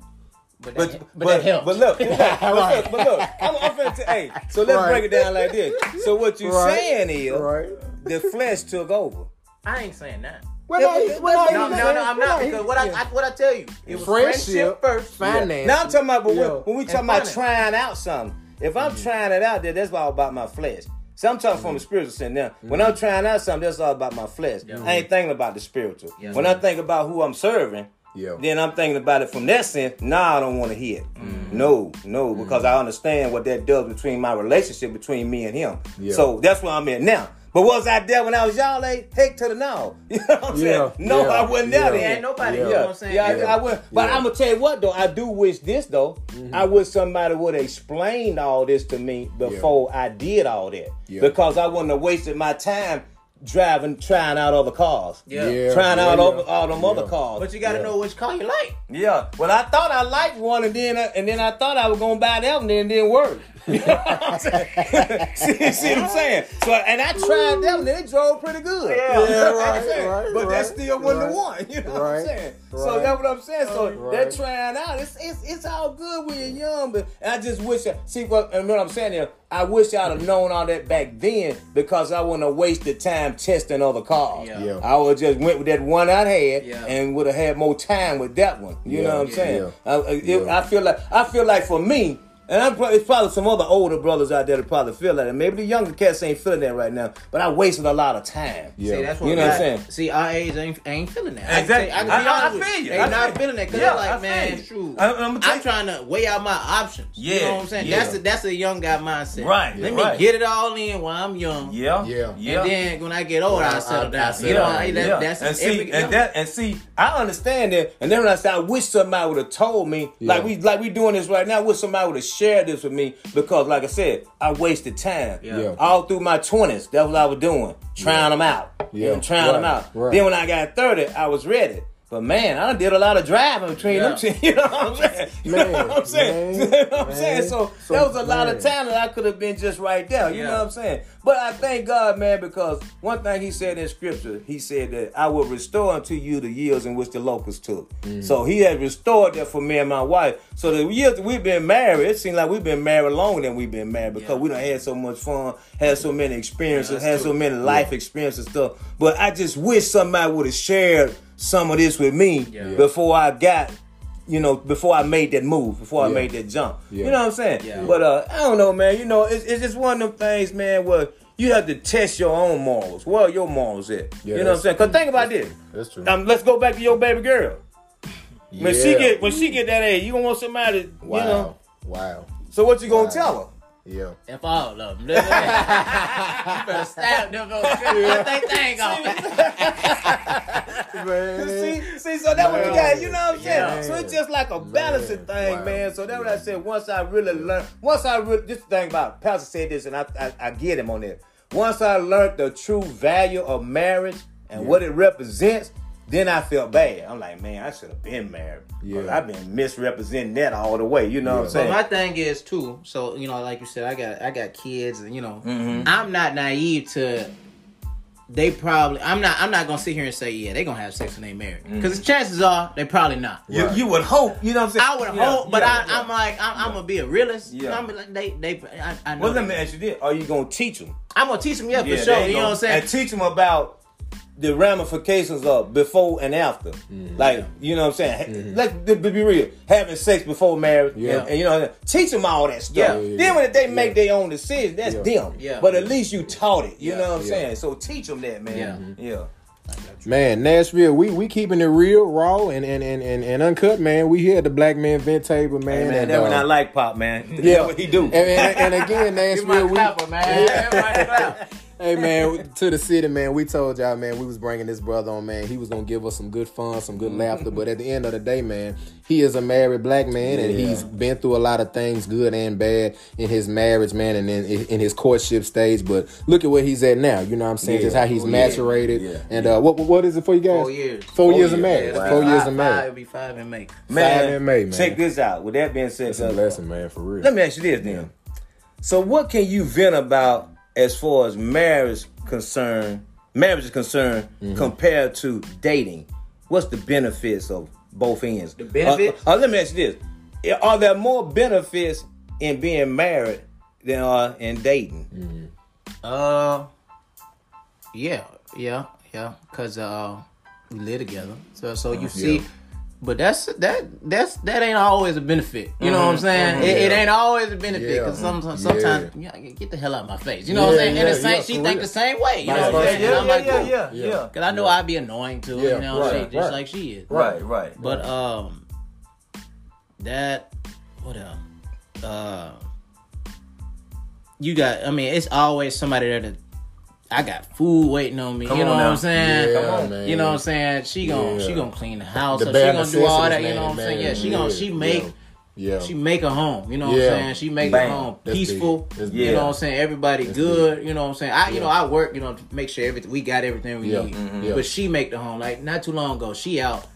But But that, but, but, that but look, but look, but look, but look, I'm, I'm finna t- hey, so let's Right. break it down like this. So what you Right. saying is Right. the flesh took over. I ain't saying that. Well, Yeah, no, but- well, but No, no, no, I'm not because what I, yeah. I what I tell you, it was Friendship, friendship first. finance. Now I'm talking about but when, when we talking about finance. trying out something. If I'm Mm-hmm. trying it out there, that's all about my flesh. So I'm talking from the spiritual sense now. When Mm-hmm. I'm trying out something, that's all about my flesh. I ain't thinking about the spiritual. Yeah. When I think about who I'm serving, Yeah. then I'm thinking about it from that sense. Nah, I don't want to hear it. Mm-hmm. No, no, because I understand what that does between my relationship between me and him. So that's where I'm at now. But was I there when I was y'all? Like, heck to the no. You know what I'm Yeah, saying? No, yeah, I wasn't there yeah. then. There ain't nobody, Yeah. you know what I'm saying? Yeah, I, Yeah. I would. But Yeah. I'm gonna tell you what though, I do wish this though. Mm-hmm. I wish somebody would explain all this to me before I did all that. Yeah. Because I wouldn't have wasted my time driving, trying out other cars. Yeah. Yeah. Trying yeah, out yeah. all, all them other cars. But you got to Yeah. know which car you like. yeah. Well, I thought I liked one, and then I, and then I thought I was gonna buy that one, and then it didn't work. You know what I'm saying? see, see what I'm saying? So, and I tried that one, and it drove pretty good. Yeah. You know Yeah, what I'm right, right, But that right, still wasn't right, the one. You know what I'm right, saying? So that's what I'm saying. So Right. that trying out, it's, it's it's all good when you're young, but I just wish. I, see what and what I'm saying here. I wish I'd have known all that back then because I wouldn't have wasted time testing other cars. Yeah. Yeah. I would just went with that one I had Yeah. and would have had more time with that one. You Yeah, know what I'm saying? yeah. I, I- it- Yeah. I feel like I feel like for me. And I'm probably, it's probably some other older brothers out there that probably feel like that. Maybe the younger cats ain't feeling that right now. But I wasted a lot of time. Yeah. See, that's what You know what I'm saying? See, our age ain't, ain't feeling that. Exactly. I, can, I- I, I- I feel you. They I not feel- feeling that because Yeah, they're I like, man, feel true. I- I'ma I'm trying to weigh out my options. You Yeah, know what I'm saying? yeah. That's a, that's a young guy mindset. Right, Let right. me get it all in while I'm young. Yeah, Yeah. And then when I get older, Well, I settle down. I settle you know, down. That, that's and every, see, and that, and see, I understand that. And then when I said, I wish somebody would have told me, like we, like we doing this right now. I wish somebody would have shared this with me because, like I said, I wasted time. Yeah. Yeah. All through my twenties, that's what I was doing, trying them out. Yeah. and trying them out. right. Then when I got thirty, I was ready. But man, I did a lot of driving between Yeah. them two. You know what I'm saying? You Man, know what I'm saying? man, you know what I'm saying? So, So, that was a lot of man. that I could have been just right there. You know what I'm saying? But I thank God, man, because one thing He said in Scripture, He said that I will restore unto you the years in which the locusts took. Mm. So He had restored that for me and my wife. So the years that we've been married, it seems like we've been married longer than we've been married because Yeah. we done had so much fun, had so many experiences, Yeah, had that's so many life experiences stuff. But I just wish somebody would have shared some of this with me Yeah. before I got. You know, before I made that move, before I Yeah. made that jump. Yeah. You know what I'm saying? Yeah. But uh, I don't know, man. You know, it's, it's just one of them things, man, where you have to test your own morals. Where are your morals at? Yeah, you know what I'm saying? Because think about this. That's true. Um, let's go back to your baby girl. When she get when she get that age, you gonna want somebody, Wow. you know. Wow. So what you gonna Wow. tell her? Yeah. If all of them. you better stab them. Cut they thing off. Man. See, see, so that what you got, you know what I'm saying? Yeah. So it's just like a balancing thing, Wow. man. So that's what I said. Once I really learned, once I really, this thing about Pastor said this, and I, I, I get him on it. Once I learned the true value of marriage and what it represents, then I felt bad. I'm like, man, I should have been married. Yeah. Yeah. I've been misrepresenting that all the way. You know what I'm saying? But my thing is too. So you know, like you said, I got I got kids, and you know, Mm-hmm. I'm not naive to they probably. I'm not. I'm not gonna sit here and say yeah they gonna have sex when they married Mm-hmm. because chances are they probably not. You, you would hope, you know what I'm saying? I would Yeah, hope, but yeah, I, yeah. I'm like I'm, I'm gonna be a realist. Yeah. I'm like they they. I, I know. Well, let me ask you this: Are you gonna teach them? I'm gonna teach them. Yeah, for sure. You know gonna- what I'm saying? And teach them about the ramifications of before and after. Mm-hmm. Like, you know what I'm saying? Let's be be real. Having sex before marriage. Yeah. And, and, you know, teach them all that stuff. Yeah. Yeah, yeah, then when they yeah. make their own decision, that's Yeah. them. Yeah. But at least you taught it. You Yeah. know what I'm Yeah. saying? So teach them that, man. Yeah. yeah. Man, Nashville, we we keeping it real, raw, and and, and, and, and uncut, man. We here at the Black Man Vent Table, man. Hey, man, and, that's what uh, I like, Pop, man. Yeah, what he do. And, and, and again, Nashville, we, clapper, man. Everybody clap. hey man, to the city, man. We told y'all, man, we was bringing this brother on, man. He was gonna give us some good fun, some Mm-hmm. good laughter. But at the end of the day, man, he is a married black man, and Yeah. he's been through a lot of things, good and bad, in his marriage, man, and in, in his courtship stage. But look at where he's at now. You know what I'm saying? Yeah. Just how he's Oh, maturated. Yeah. And uh, what what is it for you guys? Four years. Four, Four years of marriage. Yeah, Four it'll years of marriage. Five, it'll be five in May. Man, in May, man. check this out. With that being said, It's a uh, blessing, man, for real. Let me ask you this then. So what can you vent about as far as marriage concerned, marriage is concerned Mm-hmm. compared to dating? What's the benefits of both ends? The benefits? Uh, uh, let me ask you this. Are there more benefits in being married than are in dating? Mm-hmm. Uh, yeah, yeah, yeah. Cause uh, we live together, so so you see. Yeah. But that's that that's that ain't always a benefit. You know what I'm saying? It, it Yeah. ain't always a benefit Yeah. because sometimes Yeah. sometimes yeah, get the hell out of my face. You know what I'm Yeah, saying? And the same, yeah, she think the same way. You know what I'm saying? Yeah, like, cool. Yeah. Cause I know I'd be annoying to her. Yeah, you know, right, she, just like she is. Right, right. But um, that what else? Uh, you got. I mean, it's always somebody there to. I got food waiting on me. Come you know what now. I'm saying? Yeah, Come on. man. You know what I'm saying? She gon' Yeah. she gonna clean the house. The she bare gonna do all that. necessities, You know what I'm saying? Yeah, she man. gonna she make Yeah. she make a home. You know what I'm saying? She make Bam. a home That's peaceful. You know what I'm saying? Everybody That's good. You know what I'm saying? I you know I work. You know to make sure everything we got everything we Yeah. need. Mhm. Yeah. But she make the home. Like not too long ago, she out.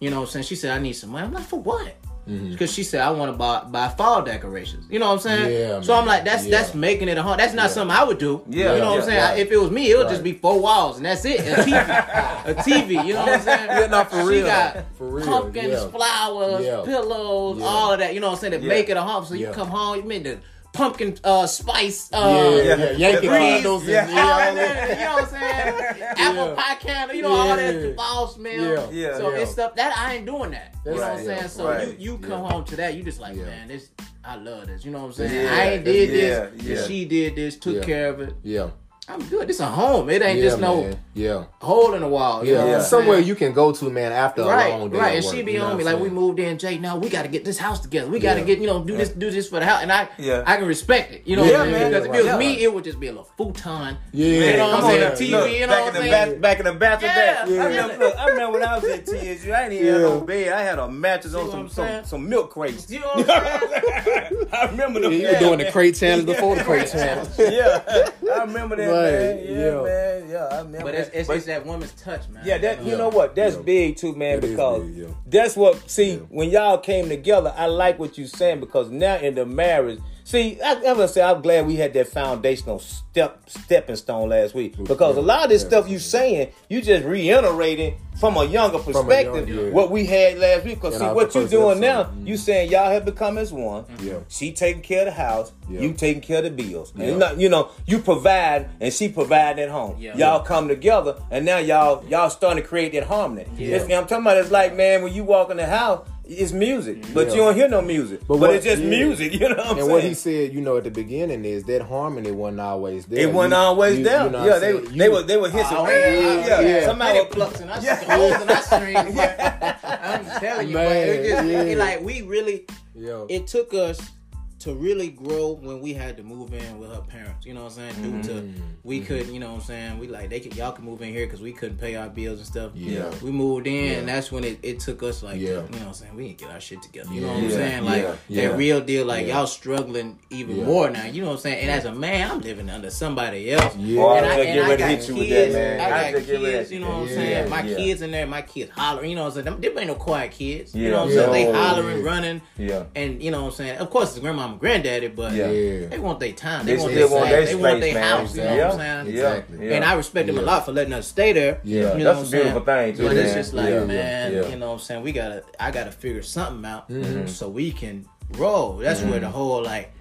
You know what I'm saying? She said I need some money. I'm like for what? Because she said I want to buy buy fall decorations. You know what I'm saying? Mm-hmm. Yeah, so I'm like that's Yeah. that's making it a home. That's not Yeah. something I would do. Yeah, you know what I'm saying? right. If it was me, it would Right. just be four walls and that's it. A TV, a TV. You know what I'm saying? Yeah, not for real. she got For real, pumpkins, flowers, pillows, all of that. You know what I'm saying? To Yeah. make it a home. So you come home, you mean the pumpkin uh, spice. Uh, Yeah, Yeah. yeah, Yankee Yeah. candles Yeah. and yeah, that, you know what I'm saying? Apple pie candle, you know all that Yeah. fall smell. Yeah. Yeah, so yeah. it's stuff that I ain't doing that. You That's know what I'm saying? yeah, So right. you you come Yeah. home to that, you just like, Yeah. man, this I love this. You know what I'm saying? Yeah, I ain't did yeah, this. yeah. She did this, took Yeah. care of it. yeah, I'm good. This a home. It ain't yeah, just no man. yeah, hole in the wall. You yeah. know what I'm Somewhere saying? you can go to, man, after a long day. right, of and work, she be on me like we moved in, Jay. Now we got to get this house together. We got to Yeah. get you know do this do this for the house, and I Yeah. I can respect it. You know, Yeah, what I mean? man, because if it was me, it would just be a little futon. Yeah, you know what I'm saying? now. TV, Look, you know back what in I'm the saying? back, back in the bathroom. Yeah, back. Yeah. I remember, look, I remember when I was at TSU. I didn't even have Yeah. no bed. I had a mattress on some some, some milk crates. You know what I'm saying? I remember them. You were doing the crate challenge before the crate challenge. yeah, I remember that, Right, man. Yeah, yeah. man. Yeah, I remember. But it's, it's, But- it's that woman's touch, man. yeah, that you Yeah. know what? That's Yeah. big too, man. That is because big, yeah. that's what. See, when y'all came together, I like what you saying because now in the marriage. See, I, I'm gonna say I'm glad we had that foundational step stepping stone last week because a lot of this Yeah. stuff you saying, you just reiterating from a younger perspective young- yeah. what we had last week. Because see, our what you first doing episode. now, you saying y'all have become as one. Yeah. She taking care of the house, Yeah. you taking care of the bills. Yeah. And not, you know, you provide and she provide at home. Yeah. Y'all come together and now y'all y'all starting to create that harmony. Yeah. It's- I'm talking about it's like man, when you walk in the house, it's music, but Yeah. you don't hear no music. But, what- it's just yeah. music. You know what I'm And saying? what he said, you know, at the beginning is that harmony wasn't always there. it wasn't You- always you- there. you know yeah, I'm they saying? they were they were hit some. Oh, yeah, yeah, yeah. Somebody Somebody plucks and I holes in our strings. I'm telling you, Man, man, it just, yeah. it, like we really, Yeah. it took us to really grow when we had to move in with her parents. You know what I'm saying? Due to mm. Mm-hmm. we couldn't, you know what I'm saying? We like they could y'all can move in here because we couldn't pay our bills and stuff. Yeah. we moved in, Yeah. and that's when it, it took us like, Yeah. you know what I'm saying? We didn't get our shit together. You know what I'm Yeah. saying? Like Yeah. Yeah. that real deal. Like Yeah. y'all struggling even Yeah. more now. You know what I'm saying? And as a man, I'm living under somebody else. Yeah. Boy, And I I, just and get I ready to got hit you with that, man. I I got just get ready kids, you know what I'm Yeah, saying? My yeah. kids in there, my kids hollering, you know what I'm saying? Them, them ain't no quiet kids. You know what I'm saying? They Yeah. hollering, running, Yeah. and you know what I'm saying? Of course, it's grandmama and granddaddy, but Yeah. Yeah. they want their time. They, They want their space. They want their man. house. You know Yeah. what saying? Exactly. Yeah. And I respect them a lot for letting us stay there. Yeah. you know That's what a I'm saying? beautiful thing, too, But it's just like, Yeah. man, Yeah. you know what I'm saying? We gotta, I gotta figure something out Mm-hmm. so we can roll. That's where the mm-hmm. whole like,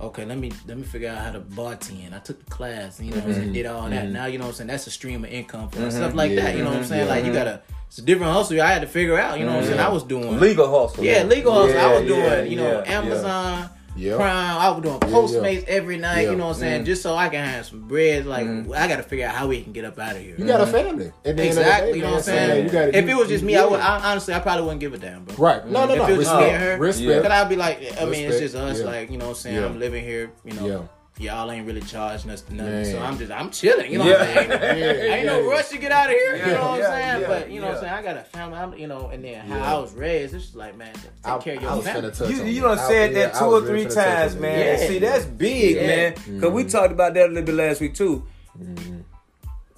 okay, let me let me figure out how to bartend. I took the class, you know, what I'm Mm-hmm. saying, did all that. Mm-hmm. Now you know what I'm saying. That's a stream of income for us. Mm-hmm. stuff like that. You know what I'm saying? Yeah. Like you gotta, it's a different hustle. I had to figure out. You know what I'm saying? I was doing Legal hustle. yeah, legal hustle. I was doing, yeah, you know, yeah, Amazon, Yeah. Prime. I was doing yeah. Postmates every night. Yeah. You know what I'm saying? Mm. Just so I can have some bread. Like mm. I got to figure out how we can get up out of here. You got a family. At the end of the Exactly. day, you know what I'm saying? yeah, you gotta- if you- it was just me, I would. I, honestly, I probably wouldn't give a damn, bro. Right. No, no, no. If it was just Respect. me and her, Respect. Cause I'd be like, I mean, it's just us. Yeah. Like, you know what I'm saying? Yeah. I'm living here. You know, Yeah. Y'all ain't really charging us nothing. Man. So I'm just, I'm chilling. You know Yeah. what I'm saying? ain't no yeah. rush to get out of here. you know what I'm saying? yeah, but you know what I'm saying? I got a family. I'm, you know, and then how I was raised, it's just like, man, take I- care of I your was family. finna touch You, on you that. done I- said yeah, that I two or three finna touch on times, man. Yeah. See, that's big, Yeah. man. Because we mm-hmm. talked about that a little bit last week too. Mm-hmm.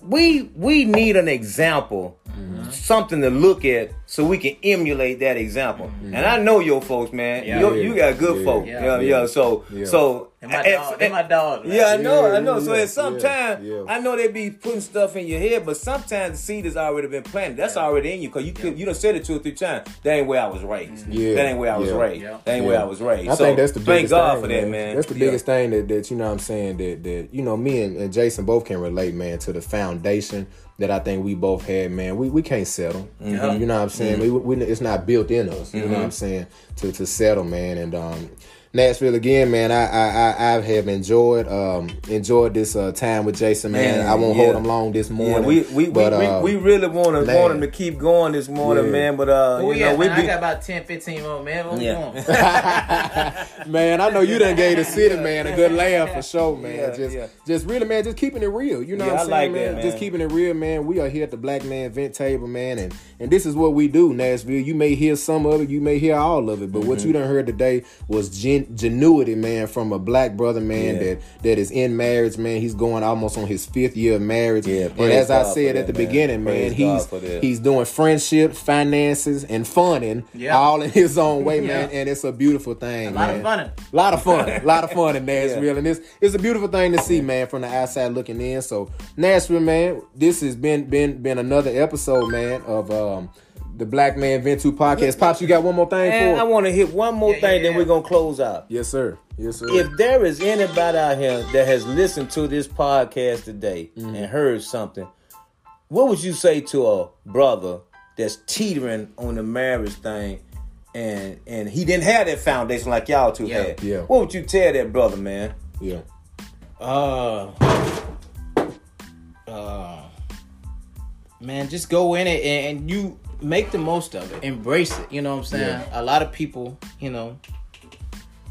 We we need an example, mm-hmm. something to look at, so we can emulate that example. Mm-hmm. And I know your folks, man. Yeah. You, you got good Yeah. folk. Yeah. Yeah, yeah. So Yeah. so. And my dog, they at- my dog. man. yeah, I know, Yeah, I know. yeah, so yeah, at some yeah, time, yeah. I know they be putting stuff in your head, but sometimes the seed has already been planted. That's already in you because you could, you done said it two or three times. That ain't where I was raised. Mm-hmm. Yeah, That ain't where I was yeah. raised. Yeah. That ain't Yeah. where I was raised. I so think that's the biggest thank God thing, for that, man. That's the Yeah. biggest thing that, that you know what I'm saying that that you know me and, and Jason both can relate, man, to the foundation that I think we both had, man. We we can't settle. Mm-hmm. You know what I'm saying? We, we it's not built in us. You know what I'm saying? To to settle, man. And um Nashville again, man. I I I, I have enjoyed um enjoyed this uh, time with Jason, man. Man, I won't yeah. hold him long this Yeah, morning. we we, but, we, uh, we, we really want to want him to keep going this morning, Yeah. man. But uh, Where you we know, we man? I got about 10, 15 more, man. What we Yeah. man, I know you done gave the city man a good laugh for sure, man. Yeah, just, yeah. just really, man, just keeping it real. You know Yeah, what I I'm like saying, that, man? man. Just keeping it real, man. We are here at the Black Man Vent Table, man, and and this is what we do, Nashville. You may hear some of it, you may hear all of it, but what Mm-hmm. you done heard today was gen- genuity, man, from a black brother, man, Yeah. that that is in marriage, man. He's going almost on his fifth year of marriage, Yeah, and as I God for said that, at the man. beginning, Praise man, God he's he's doing friendship, finances, and funning, Yeah. all in his own way, man, and it's a beautiful thing. A lot man. of fun. A lot of fun. A lot of fun in Nashville. And it's it's a beautiful thing to see, man, from the outside looking in. So Nashville, man, this has been been been another episode, man, of um the Black Man Vent 2 podcast. Pops, you got one more thing and I want to hit one more Yeah, thing, yeah, then we're gonna close out. Yes, sir. Yes, sir. If there is anybody out here that has listened to this podcast today Mm-hmm. and heard something, what would you say to a brother that's teetering on the marriage thing? And and he didn't have that foundation like y'all two Yeah. had. Yeah. What would you tell that brother, man? yeah. Uh, uh, man, just go in it and, and you make the most of it. Embrace it. You know what I'm saying? Yeah. A lot of people, you know,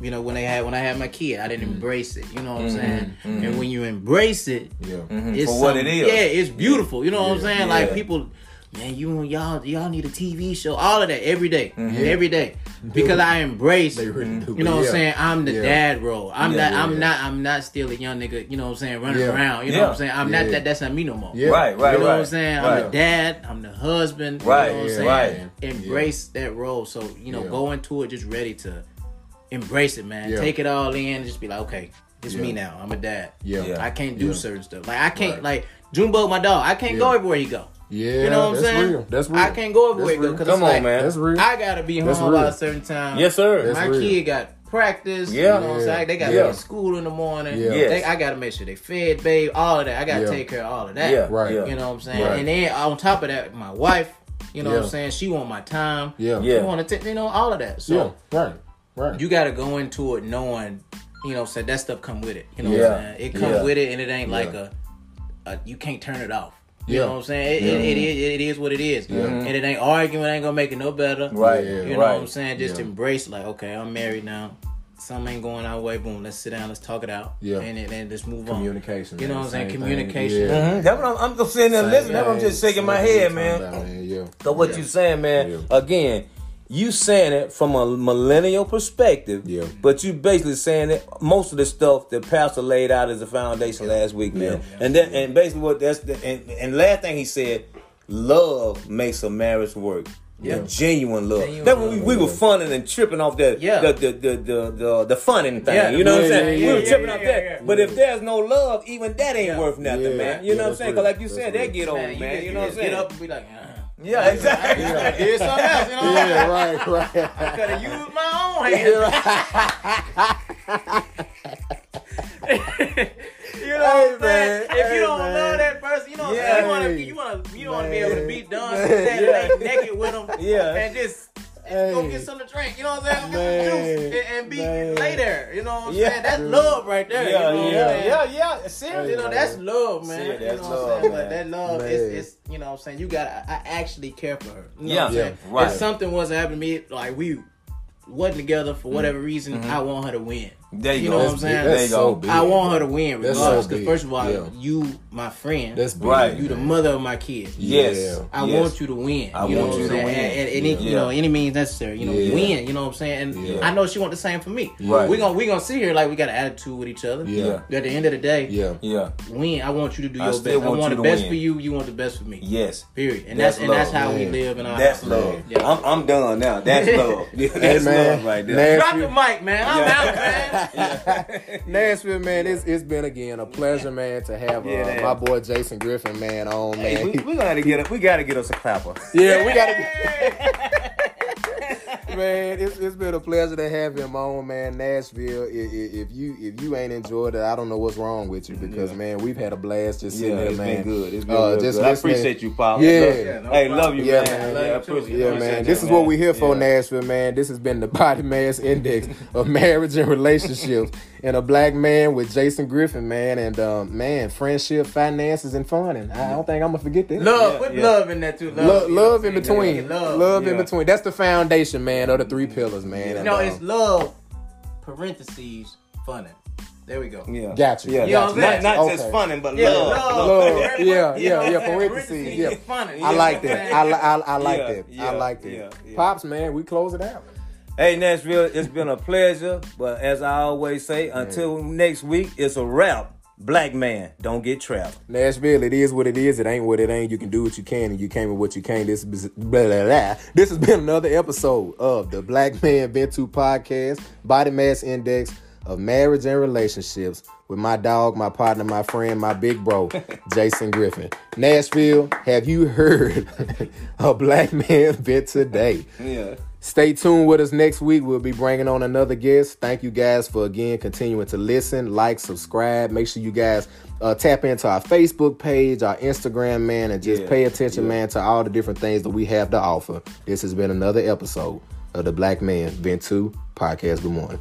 you know when they had when I had my kid, I didn't Mm-hmm. embrace it. You know what I'm mm-hmm, saying? Mm-hmm. And when you embrace it, Yeah. it's mm-hmm. For what it is. Yeah, it's beautiful. You know what I'm saying? Yeah. Like people, man, you and y'all y'all need a TV show. All of that every day. every day. Because I embrace. They really mm-hmm. do. You know what Yeah. I'm saying? I'm the Yeah. dad role. I'm Yeah, not. I'm yeah. not. I'm not still a young nigga. You know what I'm saying? Running Yeah. around. You know what I'm saying? I'm not that. That's not me no more. Yeah. Right, right, You know right. what I'm saying? I'm the dad. I'm the husband. Right, You know what I'm yeah, saying? right. Embrace that role. So you know, Yeah. go into it just ready to embrace it, man. Yeah. Take it all in. and Just be like, okay, it's me now. I'm a dad. Yeah. Yeah. I can't do Yeah. certain stuff. Like I can't Right. like Junebug, my dog. I can't go everywhere he go. Yeah. You know what I'm that's saying? Real. That's real. I can't go everywhere That's he because Come on, like, man. That's real. I gotta be home That's by real. a certain time. Yes, sir. That's My real. kid got practice. Yeah. You know what I'm saying? They gotta Yeah. to school in the morning. Yeah. Yes. They, I got to make sure they fed, babe, all of that. I got to Yeah. take care of all of that. Yeah, Right. Yeah. You know what I'm saying? Right. And then on top of that, my wife, you know what I'm saying? She want my time. Yeah. Yeah. She want to, take you know, all of that. So Yeah. Right. Right. you got to go into it knowing, you know, say that stuff come with it. You know Yeah. what I'm saying? It comes Yeah. with it, and it ain't like a, a, you can't turn it off. You Yeah. know what I'm saying? It, it, it, is, it is what it is. And it ain't arguing, ain't gonna make it no better. Right. Yeah. You know right. what I'm saying? Just Yeah. embrace like, okay, I'm married now. Something ain't going our way. Boom, let's sit down, let's talk it out. Yeah. And then let's move on. Communication. You know what I'm saying? Communication. Yeah. Mhm. That's what I'm, I'm just sitting there listening. That's what I'm just shaking my head, man. About, Yeah. So what you saying, man? Yeah. Again, you saying it from a millennial perspective. Yeah. But you basically saying it most of the stuff that Pastor laid out as a foundation last week, man. And then and basically what that's the and, and last thing he said, love makes a marriage work. Yeah. The genuine love. Genuine That when we, we were funning and tripping off that Yeah. the, the, the, the, the, the funning thing. Yeah. You know what I'm saying? yeah, we were tripping yeah, off yeah, that. yeah. But if there's no love, even that ain't Yeah. worth nothing, Yeah. man. You Yeah, know what I'm saying? Because like you said, that get old, man. you, know what I'm saying? Get up and be like, Yeah, exactly. I did something else, you know? Yeah, right, right. I could have used my own hand. you know what I'm Hey, man. saying? If Hey, you don't man. love that person, you know what I'm Yeah. saying? You want to, you want to, you don't want to be able to Man. beat Don, stand Yeah. naked with him, Yeah. and just. Hey. Go get something to drink, you know what I'm saying? Man. Get some juice and, and be Man. lay there, you know what I'm Yeah. saying? That's love right there. Yeah, you know what I'm yeah, saying? yeah, yeah. Seriously. You know, that's love, man. See, you know love, what I'm saying? man. But that love Man. is, is, you know what I'm saying? You got to I actually care for her. You know Yeah. what I'm saying? Yeah, right. If something was to happen to me, like we wasn't together for whatever reason, I want her to win. There you, You go. know what I'm saying? There That's you so go. big. I want her to win regardless. Because big. first of all, Yeah. you my friend. That's big. Right. you the mother of my kids. Yes. Yeah. I Yes. want you to win. I you want what you to win. And, and any, Yeah. you know, any means necessary. You know, Yeah. win. You know what I'm saying? And Yeah. I know she want the same for me. Right. We gonna we gonna sit here like we got an attitude with each other. Yeah. But at the end of the day, Yeah. Yeah. win. I want you to do your still best. I want want you the best win. for you. You want the best for me. Yes. Period. And That's that's, and that's how we man. live in our That's love. Yeah. I'm, I'm done now. That's love. That's love right there. Drop the mic, man. I'm out, man. Nashville, man, it's it's been again a pleasure, man, to have uh, Yeah, my boy Jason Griffin, man, on man. Hey, we, we gotta get a, we gotta get us a clapper. yeah, we gotta. man, it's, it's been a pleasure to have him on, man. Nashville. If, if you if you ain't enjoyed it, I don't know what's wrong with you because Yeah. man, we've had a blast just sitting Yeah, there, it's man. been good. It's been Uh, real just good. I appreciate you, Paul. Yeah. Love- Yeah, no hey, problem. love you, Yeah, man. man. Love Yeah, you I too. appreciate Yeah, man. This is what we here for, Yeah. Nashville, man. This has been the Body Mass Index of Marriage and Relationships and a black man with Jason Griffin, man. And um, man, friendship, finances, and fun. And I don't think I'm gonna forget that. Love, Yeah, put yeah. love in that too. Love, Love, love in I'm saying? between. Love. Love in between. That's the foundation, man, of the three pillars, man. Yeah. And, No, um, it's love. Parentheses, funny. There we go. Yeah. Got you. Yeah. You know what not not Okay. just funny, but Yeah, love. love. Love. Very Yeah, yeah, yeah, what I'm saying? parentheses, yeah. funny. I like that. I, I, I like Yeah, that. yeah, I like that. yeah, yeah. Pops, man, we close it out. Hey Nashville, it's been a pleasure. But as I always say, until next week, it's a wrap. Black man, don't get trapped. Nashville, it is what it is. It ain't what it ain't. You can do what you can, and you came with what you can. This is blah, blah, blah. This has been another episode of the Black Man Vent to podcast, Body Mass Index of Marriage and Relationships with my dog, my partner, my friend, my big bro, Jason Griffin. Nashville, have you heard a black man vent today? Yeah. Stay tuned with us next week. We'll be bringing on another guest. Thank you guys for again continuing to listen, like, subscribe. Make sure you guys uh, tap into our Facebook page, our Instagram, man, and just Yeah, pay attention, yeah. man, to all the different things that we have to offer. This has been another episode of the Black Man Vent 2 Podcast. Good morning.